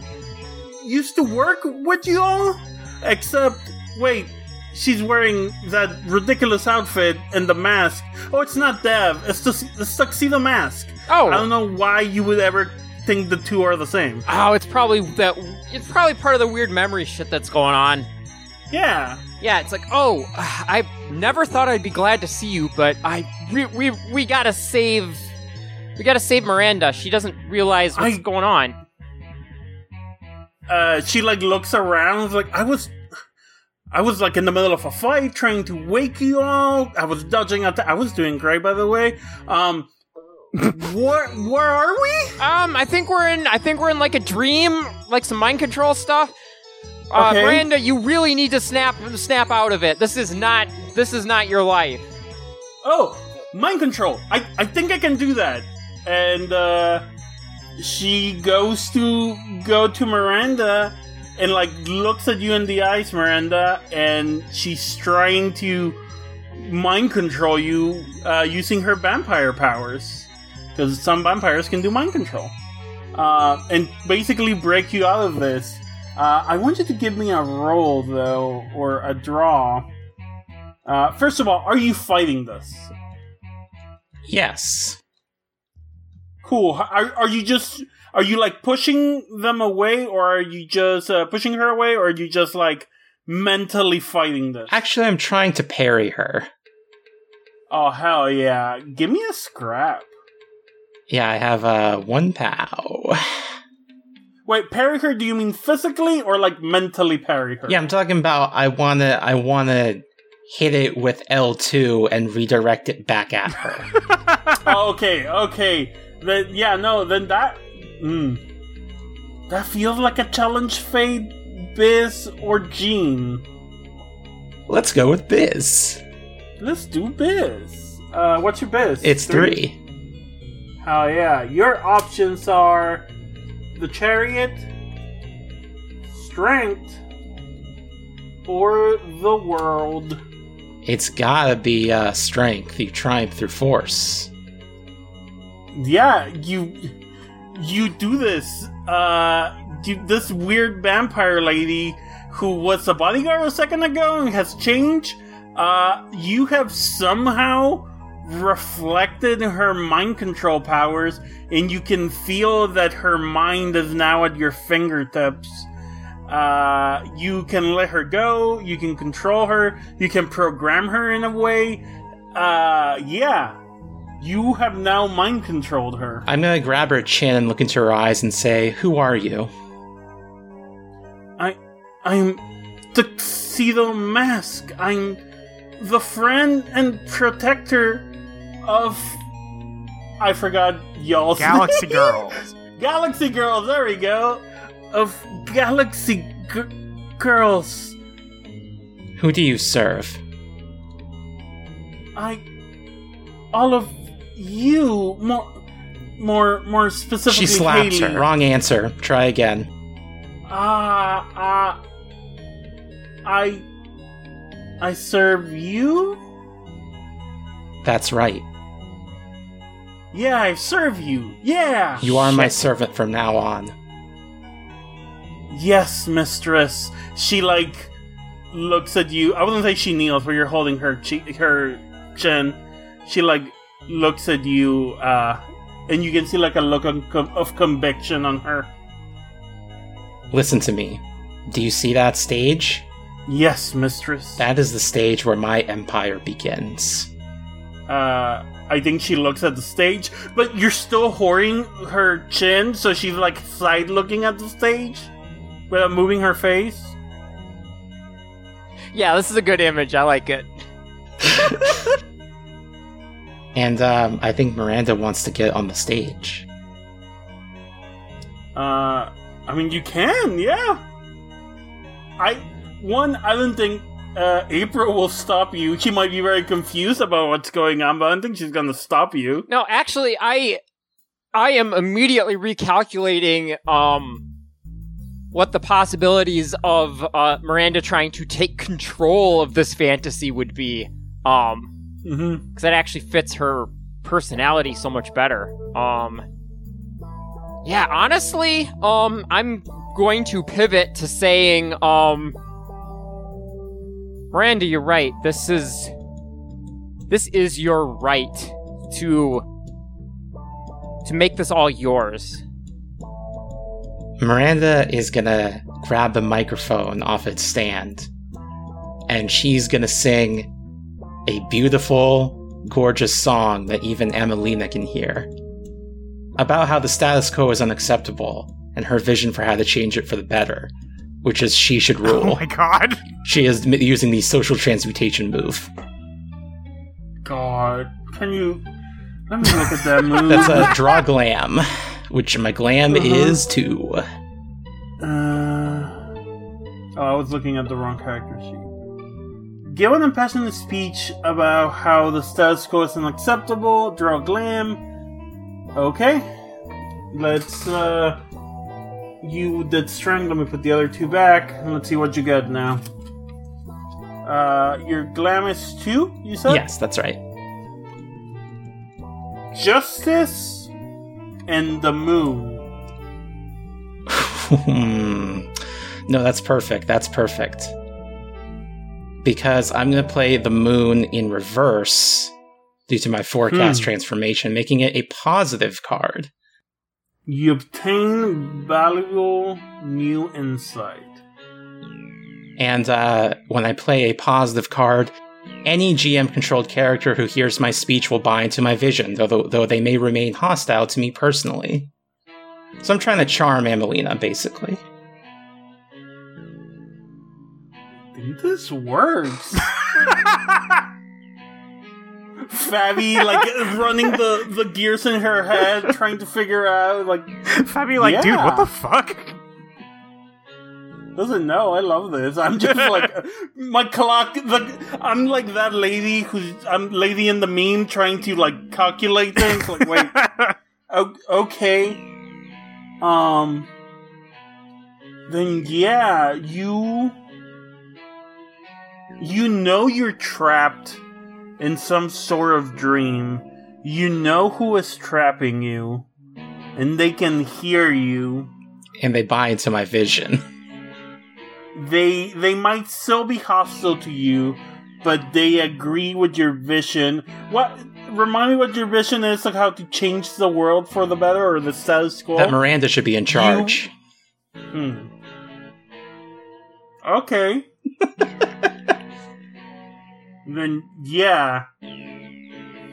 used to work with you all. Except, wait, she's wearing that ridiculous outfit and the mask. Oh, it's not Dev. It's the the tuxedo mask. Oh, I don't know why you would ever think the two are the same. oh, it's probably that. It's probably part of the weird memory shit that's going on. Yeah. Yeah, it's like, oh, I never thought I'd be glad to see you, but I we we, we gotta save. We gotta save Miranda. She doesn't realize what's I- going on. uh, she like looks around like I was I was like in the middle of a fight, trying to wake you all. I was dodging at. I was doing great, by the way. Um, where where are we? Um, I think we're in. I think we're in like a dream, like some mind control stuff. Uh, Okay. Miranda, you really need to snap snap out of it. This is not. This is not your life. Oh, mind control. I I think I can do that. And uh, she goes to go to Miranda and like looks at you in the eyes, Miranda, and she's trying to mind control you uh, using her vampire powers because some vampires can do mind control uh, and basically break you out of this. Uh, I want you to give me a roll though, or a draw. Uh, first of all, are you fighting this? Yes. Cool. Are, are you just are you like pushing them away, or are you just uh, pushing her away, or are you just like mentally fighting this? Actually, I'm trying to parry her. Oh hell yeah! Give me a scrap. Yeah, I have uh, one pow. Wait, parry her? Do you mean physically or like mentally parry her? Yeah, I'm talking about I wanna I wanna hit it with L2 and redirect it back at her. Oh, okay, okay. Then yeah, no, then that. Hmm. That feels like a challenge. Fade, Biz, or Jean. Let's go with Biz. Let's do Biz. Uh, what's your Biz? It's three. Hell yeah. Your options are the chariot, strength, or the world. It's gotta be uh, strength. You triumph through force. Yeah, you you do this. Uh you, this weird vampire lady who was a bodyguard a second ago and has changed. Uh you have somehow reflected her mind control powers and you can feel that her mind is now at your fingertips. Uh, you can let her go, you can control her, you can program her in a way. Uh, yeah. You have now mind controlled her. I'm gonna grab her chin and look into her eyes and say, Who are you? I, I'm Tuxedo Mask. I'm the friend and protector of. I forgot y'all's Galaxy name. Girls. Galaxy Girls. There we go. Of Galaxy G- Girls. Who do you serve? I. All of you more, more, more specifically. She slaps Haley. her. Wrong answer. Try again. Ah, ah. I. I serve you? That's right. Yeah, I serve you. Yeah. You are my servant from now on. Yes, mistress. She like looks at you. I wouldn't say she kneels, but you're holding her cheek, her chin. She like looks at you, uh, and you can see like a look of, of conviction on her. Listen to me. Do you see that stage? Yes, mistress. That is the stage where my empire begins. Uh, I think she looks at the stage, but you're still holding her chin, so she's like side looking at the stage without moving her face. Yeah, this is a good image. I like it. And um, I think Miranda wants to get on the stage. Uh, I mean, you can, yeah. I one, I don't think uh, April will stop you. She might be very confused about what's going on, but I don't think she's gonna stop you. No, actually, I I am immediately recalculating um what the possibilities of uh, Miranda trying to take control of this fantasy would be. Um, Mm-hmm. because that actually fits her personality so much better. Um, yeah, honestly, um, I'm going to pivot to saying, um, Miranda, you're right. This is this is your right to to make this all yours. Miranda is gonna grab the microphone off its stand and she's gonna sing a beautiful, gorgeous song that even Emelina can hear about how the status quo is unacceptable and her vision for how to change it for the better. Which is she should rule. Oh my god. she is using the social transmutation move. God, can you? Let me look at that move. That's a draw glam, which my glam Uh-huh. is two. Uh, oh, I was looking at the wrong character sheet. Give an impassioned speech about how the status quo is unacceptable. Draw glam. Okay. Let's, uh. You did strength. Let me put the other two back. and Let's see what you get now. Uh, your glam is two, you said? Yes, that's right. Justice and the moon. Hmm. no, that's perfect. That's perfect. Because I'm going to play the moon in reverse due to my forecast Hmm. transformation, making it a positive card. You obtain valuable new insight. And uh, when I play a positive card, any GM controlled character who hears my speech will buy into my vision, though, though they may remain hostile to me personally. So I'm trying to charm Amelina, basically. I think this works. Fabi, like running the, the gears in her head, trying to figure out, like, Fabi, like, dude, what the fuck? doesn't know. I love this. I'm just like my clock. The, I'm like that lady who's I'm lady in the meme trying to like calculate things. Like, wait, o- okay, um, then yeah, you you know you're trapped in some sort of dream. You know who is trapping you, and they can hear you. And they buy into my vision. they they might still be hostile to you, but they agree with your vision. What remind me what your vision is like how to change the world for the better or the status quo? That Miranda should be in charge. Hmm. Okay. then yeah.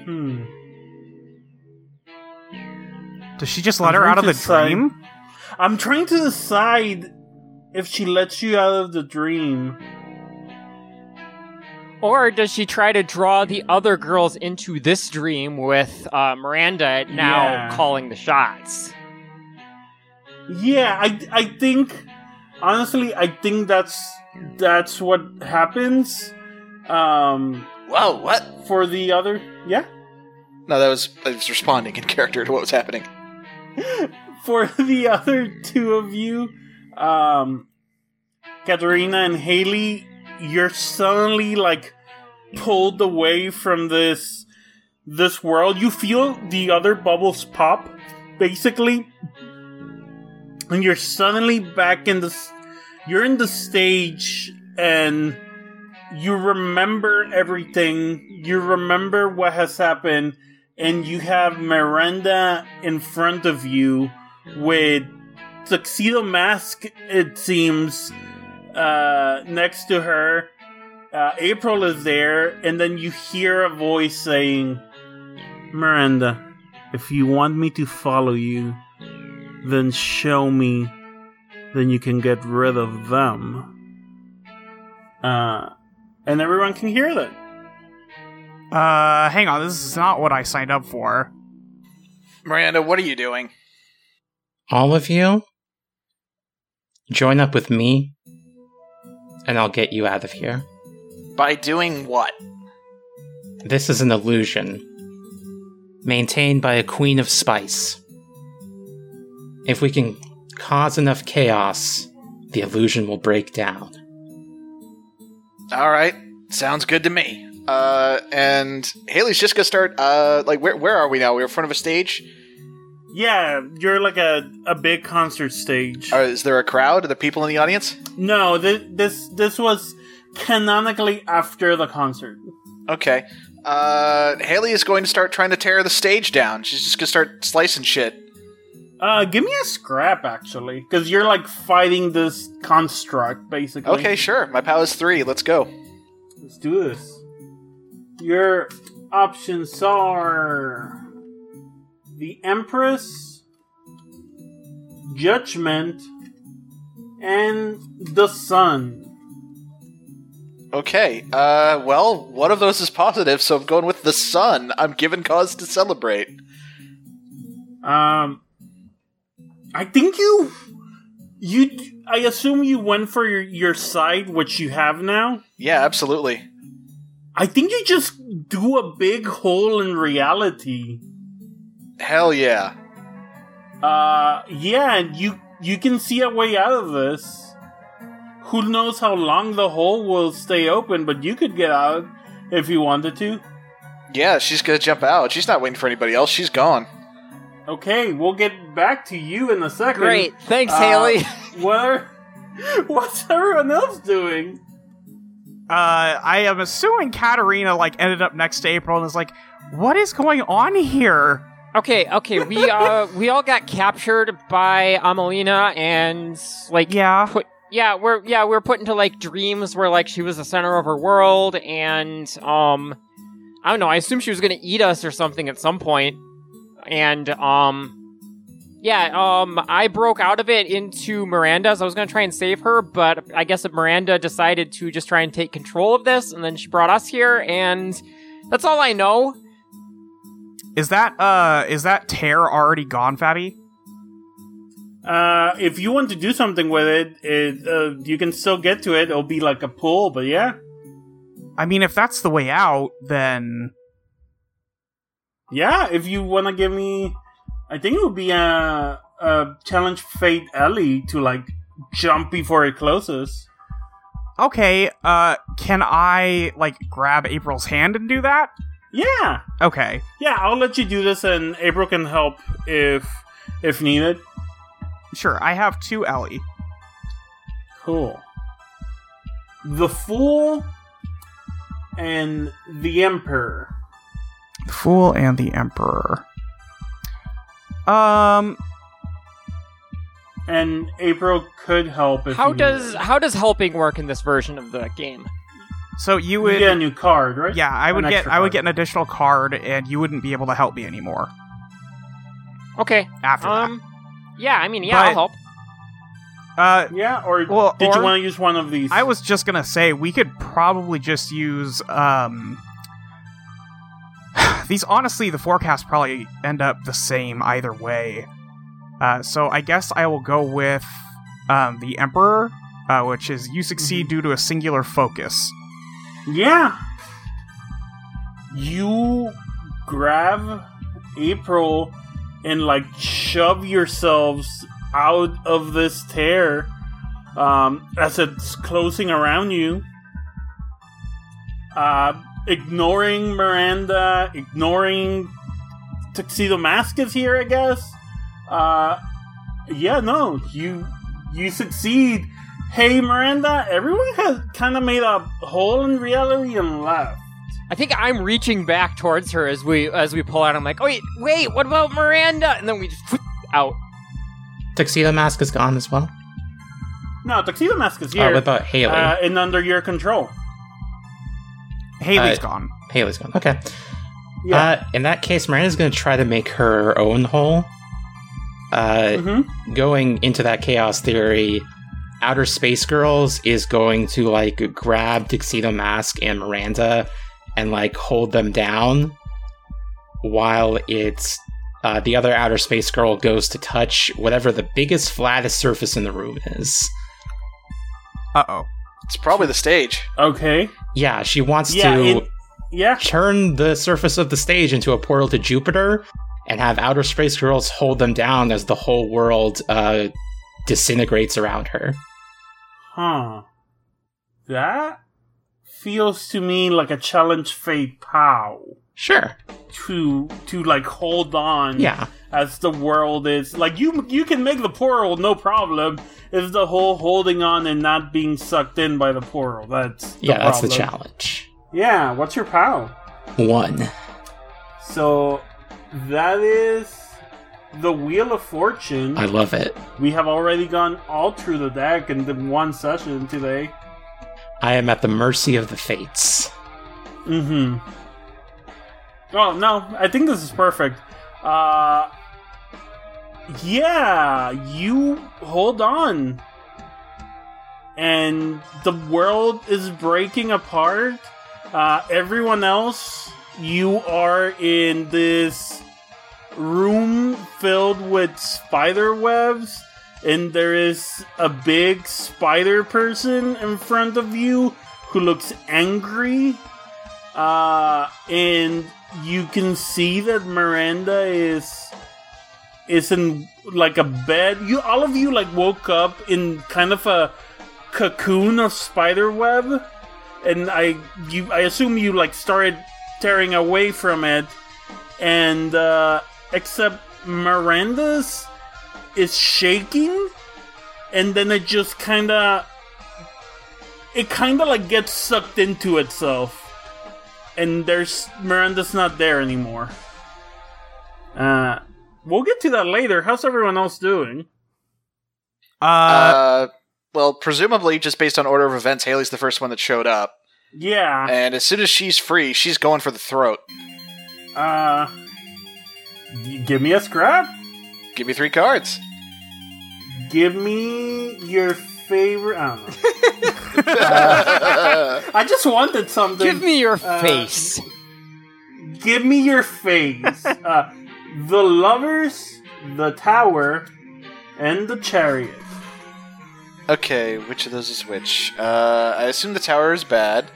Hmm. Does she just let I'm her out of the decide- dream? I'm trying to decide if she lets you out of the dream. Or does she try to draw the other girls into this dream with uh, Miranda now Yeah. calling the shots? Yeah, I I think honestly, I think that's that's what happens. Um, Whoa, what? for the other, yeah, No, that was I was responding in character to what was happening. for the other two of you, um, Katarina and Haley, you're suddenly like pulled away from this this world. You feel the other bubbles pop, basically, and you're suddenly back in the. You're in the stage, and you remember everything. You remember what has happened, and you have Miranda in front of you with tuxedo mask. It seems uh, next to her. Uh, April is there, and then you hear a voice saying, "Miranda, if you want me to follow you, then show me. Then you can get rid of them." Uh, and everyone can hear that. Uh, hang on, this is not what I signed up for. Miranda, what are you doing? All of you, join up with me, and I'll get you out of here. By doing what? This is an illusion, maintained by a queen of spice. If we can cause enough chaos, the illusion will break down. All right, sounds good to me. Uh, and Haley's just gonna start. Uh, like where where are we now? We're in front of a stage. Yeah, you're like a, a big concert stage. Uh, is there a crowd? Are there people in the audience? No, this this this was canonically after the concert. Okay. Uh, Haley is going to start trying to tear the stage down. She's just gonna start slicing shit. Uh, give me a scrap actually, because you're like fighting this construct basically. Okay, sure. My power is three. Let's go. let's do this. Your options are the Empress, Judgment, and the sun. Okay, uh, well, one of those is positive, so I'm going with the sun. I'm given cause to celebrate. Um, I think you, you, I assume you went for your, your side, which you have now. Yeah, absolutely. I think you just do a big hole in reality. Hell yeah. Uh, yeah, and you you can see a way out of this. Who knows how long the hole will stay open, but you could get out if you wanted to. Yeah, she's gonna jump out. She's not waiting for anybody else. She's gone. Okay, we'll get back to you in a second. Great. Thanks, Uh, Haley. What are, what's everyone else doing? Uh, I am assuming Katarina like ended up next to April and is like, "What is going on here?" Okay, okay, we uh we all got captured by Amelina and like Yeah. put yeah, we're yeah, we're put into like dreams where like she was the center of her world and um I don't know, I assume she was gonna eat us or something at some point. And um yeah, um I broke out of it into Miranda's. I was gonna try and save her, but I guess that Miranda decided to just try and take control of this and then she brought us here and that's all I know. Is that uh is that tear already gone, Fabi? Uh, if you want to do something with it, it uh, you can still get to it. It'll be like a pull, but yeah, I mean, if that's the way out, then yeah. If you want to give me, I think it would be a, a challenge Fate Ellie to like jump before it closes. okay. Uh, can I like grab April's hand and do that? Yeah, Okay. yeah. I'll let you do this, and April can help if if needed. Sure. I have two Ellie. Cool. The Fool and the Emperor. The Fool and the Emperor. Um, And April could help if How you does needed. how does helping work in this version of the game? so you you would get a new card, right? Yeah, I An would get I would get an additional card and you wouldn't be able to help me anymore Okay. after Um. Yeah, I mean, yeah, But- I'll help. Uh Yeah, or Well, did you want to use one of these? I was just gonna say we could probably just use um these honestly the forecasts probably end up the same either way. Uh, so I guess I will go with um, the Emperor, uh, which is you succeed Mm-hmm. due to a singular focus. Yeah. You grab April and like shove yourselves out of this tear um, as it's closing around you. Uh, ignoring Miranda, ignoring Tuxedo Mask is here, I guess. Uh, yeah, no, you you succeed. Hey, Miranda, everyone has kind of made a hole in reality and left. I think I'm reaching back towards her as we as we pull out. I'm like, oh wait, wait, what about Miranda? And then we just whoop, out. Tuxedo Mask is gone as well. No, Tuxedo Mask is Oh, here what about Haley? uh, and under your control. Haley's Uh, gone. Haley's gone. Okay. Yeah. Uh, in that case, Miranda's going to try to make her own hole. Uh, hmm going into that chaos theory, Outer Space Girls is going to like grab Tuxedo Mask and Miranda and like hold them down while it's uh, the other Outer Space Girl goes to touch whatever the biggest, flattest surface in the room is. Uh oh. It's probably the stage. Okay. Yeah, she wants Yeah. to it- yeah. turn the surface of the stage into a portal to Jupiter and have Outer Space Girls hold them down as the whole world uh, disintegrates around her. Huh. That feels to me like a challenge fate pow Sure. to to like hold on Yeah. As the world is like you you can make the portal no problem is the whole holding on and not being sucked in by the portal that's the Yeah, that's the challenge. yeah what's your pow One. so that is the wheel of fortune I love it. we have already gone all through the deck in the one session today I am at the mercy of the fates. Mm-hmm. Oh no, I think this is perfect. Uh yeah, you hold on. and the world is breaking apart. Uh, everyone else, you are in this room filled with spider webs, and there is a big spider person in front of you who looks angry. Uh, and you can see that Miranda is is in like a bed. You all of you like woke up in kind of a cocoon of spider web, and I you I assume you like started tearing away from it, and uh, except Miranda's is shaking, and then it just kind of it kind of like gets sucked into itself, and there's Miranda's not there anymore. Uh, we'll get to that later. How's everyone else doing? Uh, Uh, well, presumably, just based on order of events, Haley's the first one that showed up. Yeah. And as soon as she's free, she's going for the throat. Uh, give me a scrap. Give me three cards. Give me your favorite. I don't know. Uh, I just wanted something. Give me your uh, face. Give me your face. uh, the lovers, the tower, and the chariot. okay, which of those is which? Uh, I assume the tower is bad.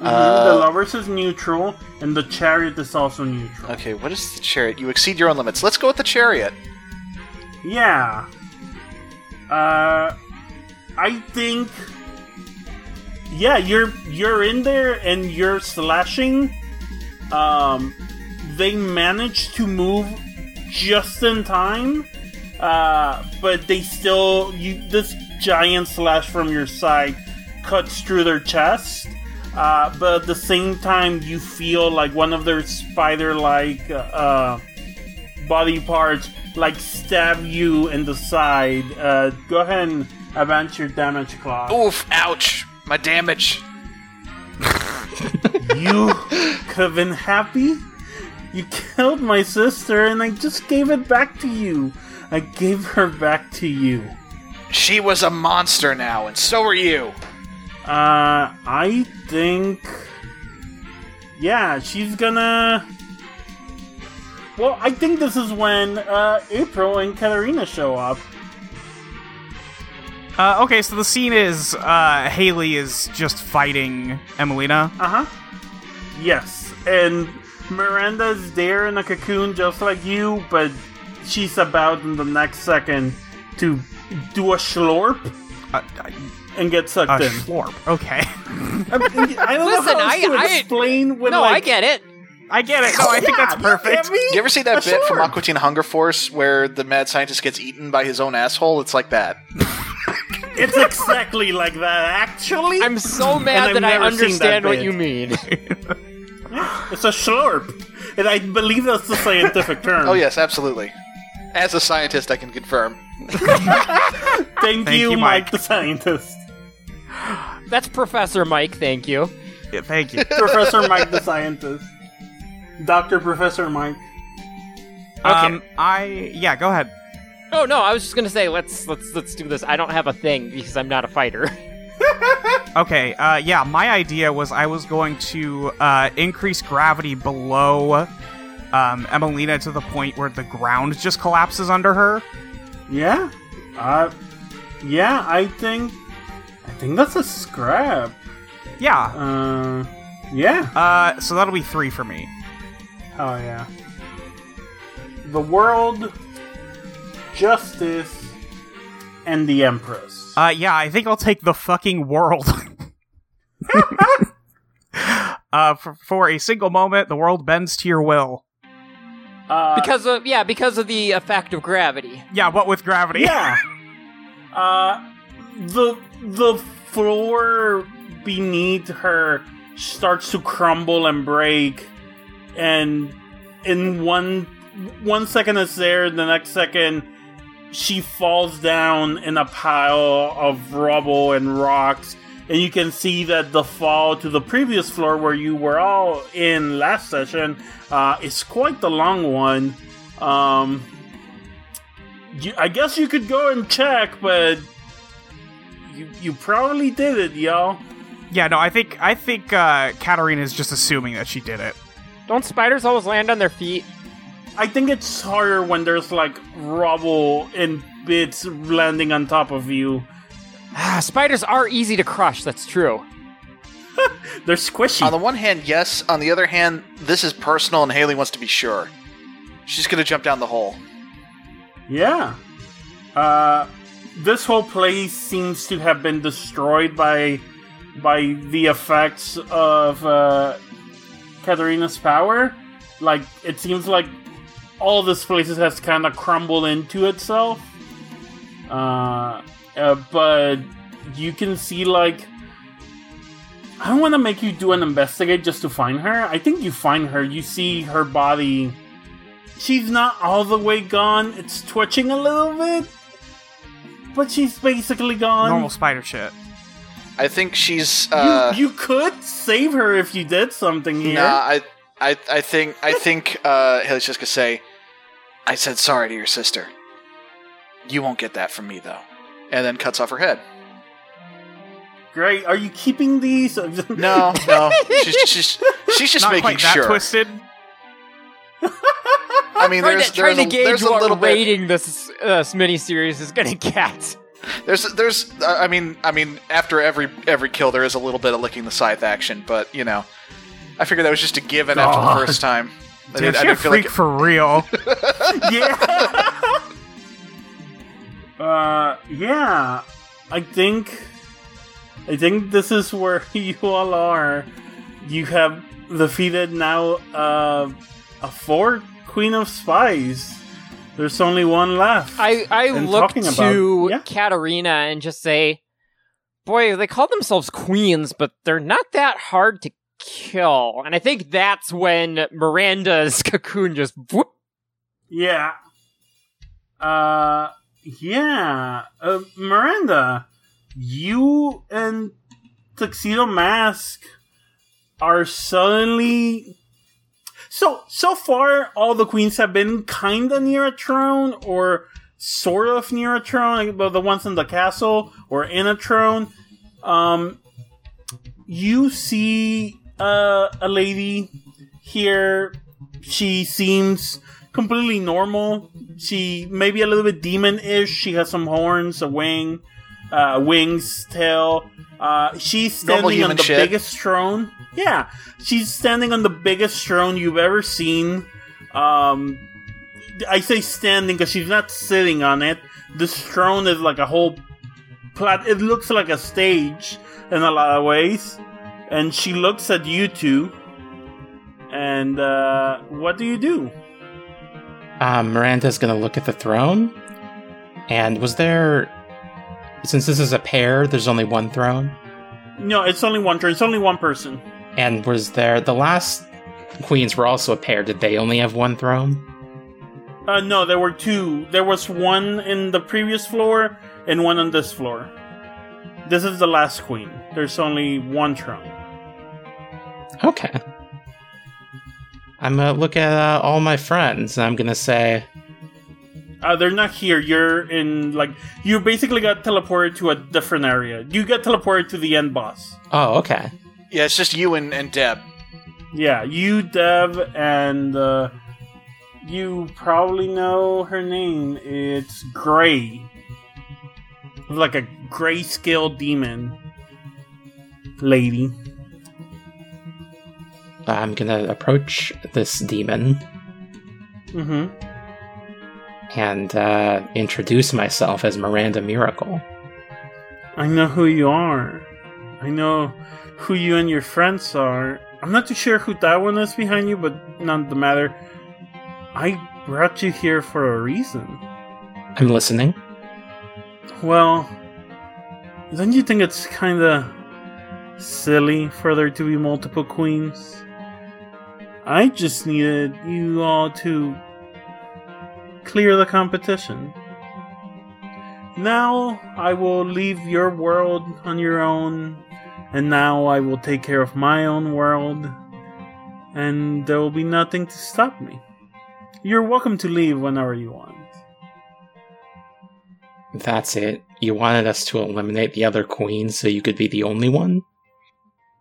Mhm, Uh, the lovers is neutral, and the chariot is also neutral. Okay, what is the chariot? You exceed your own limits. Let's go with the chariot. Yeah. Uh, I think. Yeah, you're you're in there and you're slashing. Um, they managed to move just in time, uh, but they still you this giant slash from your side cuts through their chest. Uh, but at the same time, you feel like one of their spider-like uh, body parts like stab you in the side. Uh, go ahead and advance your damage clock. Oof! Ouch! My damage. You could have been happy. You killed my sister, and I just gave it back to you. I gave her back to you. She was a monster now, and so are you. Uh, I think. Yeah, she's gonna. Well, I think this is when uh, April and Katarina show up. uh, okay, so the scene is uh, Haley is just fighting Emelina. Uh huh. Yes, and Miranda's there in a cocoon just like you, but she's about in the next second to do a schlorp Uh, and get sucked in. Schlorp. Okay. I don't know Listen, how else I- to I- explain when no, like, I get it. I get it. No, I think that's Yeah, you perfect. get me? You ever see that A bit from slurp. Aqua Teen Hunger Force where the mad scientist gets eaten by his own asshole? It's like that. It's exactly like that, actually. I'm so mad that I never that understand what you mean. It's a slurp, and I believe that's the scientific term. Oh yes, absolutely. As a scientist, I can confirm. Thank, Thank you, you, Mike, Mike. the scientist. That's Professor Mike, thank you. Yeah, thank you. Professor Mike, the scientist. Doctor Professor Mike. Um, I yeah, go ahead. Oh no, I was just gonna say let's let's let's do this. I don't have a thing because I'm not a fighter. Okay, uh, yeah, my idea was I was going to uh, increase gravity below um, Emelina to the point where the ground just collapses under her. Yeah. Uh, yeah, I think. I think that's a scrap. Yeah, Uh, yeah. uh, so that'll be three for me. Oh yeah. The world, justice, and the Empress. Uh, yeah, I think I'll take the fucking world. uh, for, for a single moment, the world bends to your will. Uh, because of yeah, because of the effect of gravity. Yeah, what with gravity? yeah. Uh, the the floor beneath her starts to crumble and break, and in one one second it's there, the next second she falls down in a pile of rubble and rocks. And you can see that the fall to the previous floor where you were all in last session uh, is quite the long one. Um, you, I guess you could go and check, but You you probably did it, y'all. Yeah, no, I think I think uh, Katarina is just assuming that she did it. Don't spiders always land on their feet? I think it's harder when there's like rubble and bits landing on top of you. Ah, spiders are easy to crush. That's true. They're squishy. On the one hand, yes. On the other hand, this is personal, and Haley wants to be sure. She's gonna jump down the hole. Yeah. Uh, this whole place seems to have been destroyed by by the effects of uh, Katarina's power. Like it seems like all this places has kind of crumbled into itself. Uh, uh, but you can see like I don't want to make you do an investigate just to find her. I think you find her. You see her body. She's not all the way gone. It's twitching a little bit, but she's basically gone. Normal spider shit. I think she's. Uh, you, you could save her if you did something here. Nah, I, I, I think, I think uh, Haley's just gonna say, "I said sorry to your sister. You won't get that from me, though," and then cuts off her head. Great. Are you keeping these? No, no, she's she's she's just Not making quite that sure. twisted. I mean, Trying there's to, trying there's to a, gauge there's a what little bit. rating this uh, miniseries is gonna get. There's there's uh, I mean I mean after every every kill there is a little bit of licking the scythe action, but you know, I figured that was just a given after the first time. I Damn, didn't, I she a freak like for real. yeah. uh, yeah. I think, I think this is where you all are. You have defeated now uh, a four Queen of Spies. There's only one left. I, I look talking about- to yeah. Katarina and just say, boy, they call themselves queens, but they're not that hard to kill. And I think that's when Miranda's cocoon just whoop. Yeah. Uh, yeah. Uh, Miranda, you and Tuxedo Mask are suddenly. So, so far, all the queens have been kinda near a throne, or sort of near a throne, but the- ones in the castle, or in a throne. Um, you see uh, a lady here. She seems completely normal. She maybe a little bit demon-ish. She has some horns, a wing, uh, wings, tail. Uh, she's standing on the shit. biggest throne. Yeah, she's standing on the biggest throne you've ever seen. Um, I say standing because she's not sitting on it. This throne is like a whole plat. It looks like a stage in a lot of ways. And she looks at you two. And uh, what do you do? Um, Miranda's gonna look at the throne. And was there. Since this is a pair, there's only one throne. No, it's only one turn. It's only one person. And was there. The last queens were also a pair. Did they only have one throne? Uh, no, there were two. There was one in the previous floor and one on this floor. This is the last queen. There's only one throne. Okay. I'm gonna look at uh, all my friends, and I'm gonna say, Uh, they're not here. You're in like you basically got teleported to a different area. You got teleported to the end boss. "Oh, okay." yeah, it's just you and, and Deb. Yeah, you, Deb, and uh, you probably know her name. It's Gray, like a grayscale demon lady. I'm gonna approach this demon Mm-hmm. and uh, introduce myself as Miranda Miracle. I know who you are. I know who you and your friends are. I'm not too sure who that one is behind you, but none of the matter. I brought you here for a reason. I'm listening. Well, don't you think it's kind of silly for there to be multiple queens? I just needed you all to clear the competition. Now I will leave your world on your own, and now I will take care of my own world, and there will be nothing to stop me. You're welcome to leave whenever you want. That's it. you wanted us to eliminate the other queens so you could be the only one?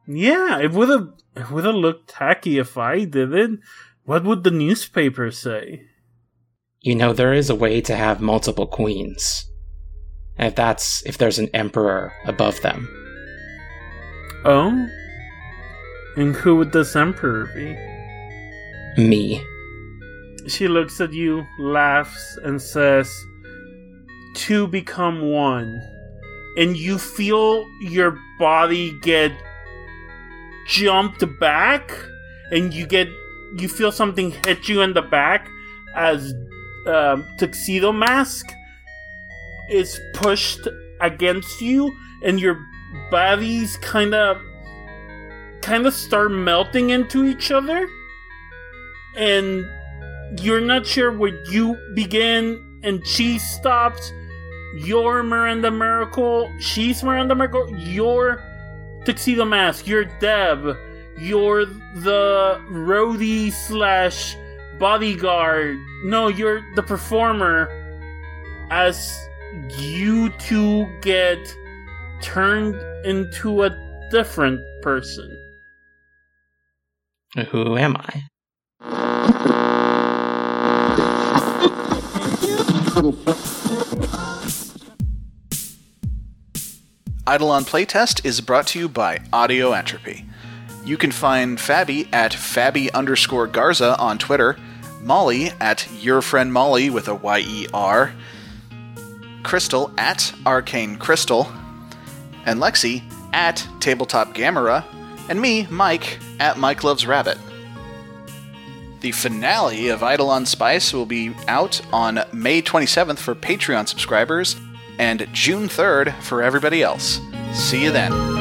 Yeah, it would have it would have looked tacky if I did it. What would the newspaper say? You know, there is a way to have multiple queens. If that's if there's an emperor above them. Oh? And who would this emperor be? Me. She looks at you, laughs, and says, Two become one. And you feel your body get jumped back, and you get you feel something hit you in the back as um, tuxedo mask is pushed against you, and your bodies kind of kind of start melting into each other, and you're not sure where you begin and she stops. You're Miranda Miracle. She's Miranda Miracle. You're Tuxedo Mask. You're Deb. You're the roadie slash bodyguard. No, you're the performer. As you two get turned into a different person. Who am I? Eidolon Playtest is brought to you by Audio Entropy. You can find Fabi at Fabi underscore Garza on Twitter, Molly at Your Friend Molly with a Y E R, Crystal at Arcane Crystal, and Lexi at Tabletop Gamera, and me, Mike, at Mike Loves Rabbit. The finale of Eidolon Spice will be out on May 27th for Patreon subscribers and June 3rd for everybody else. See you then.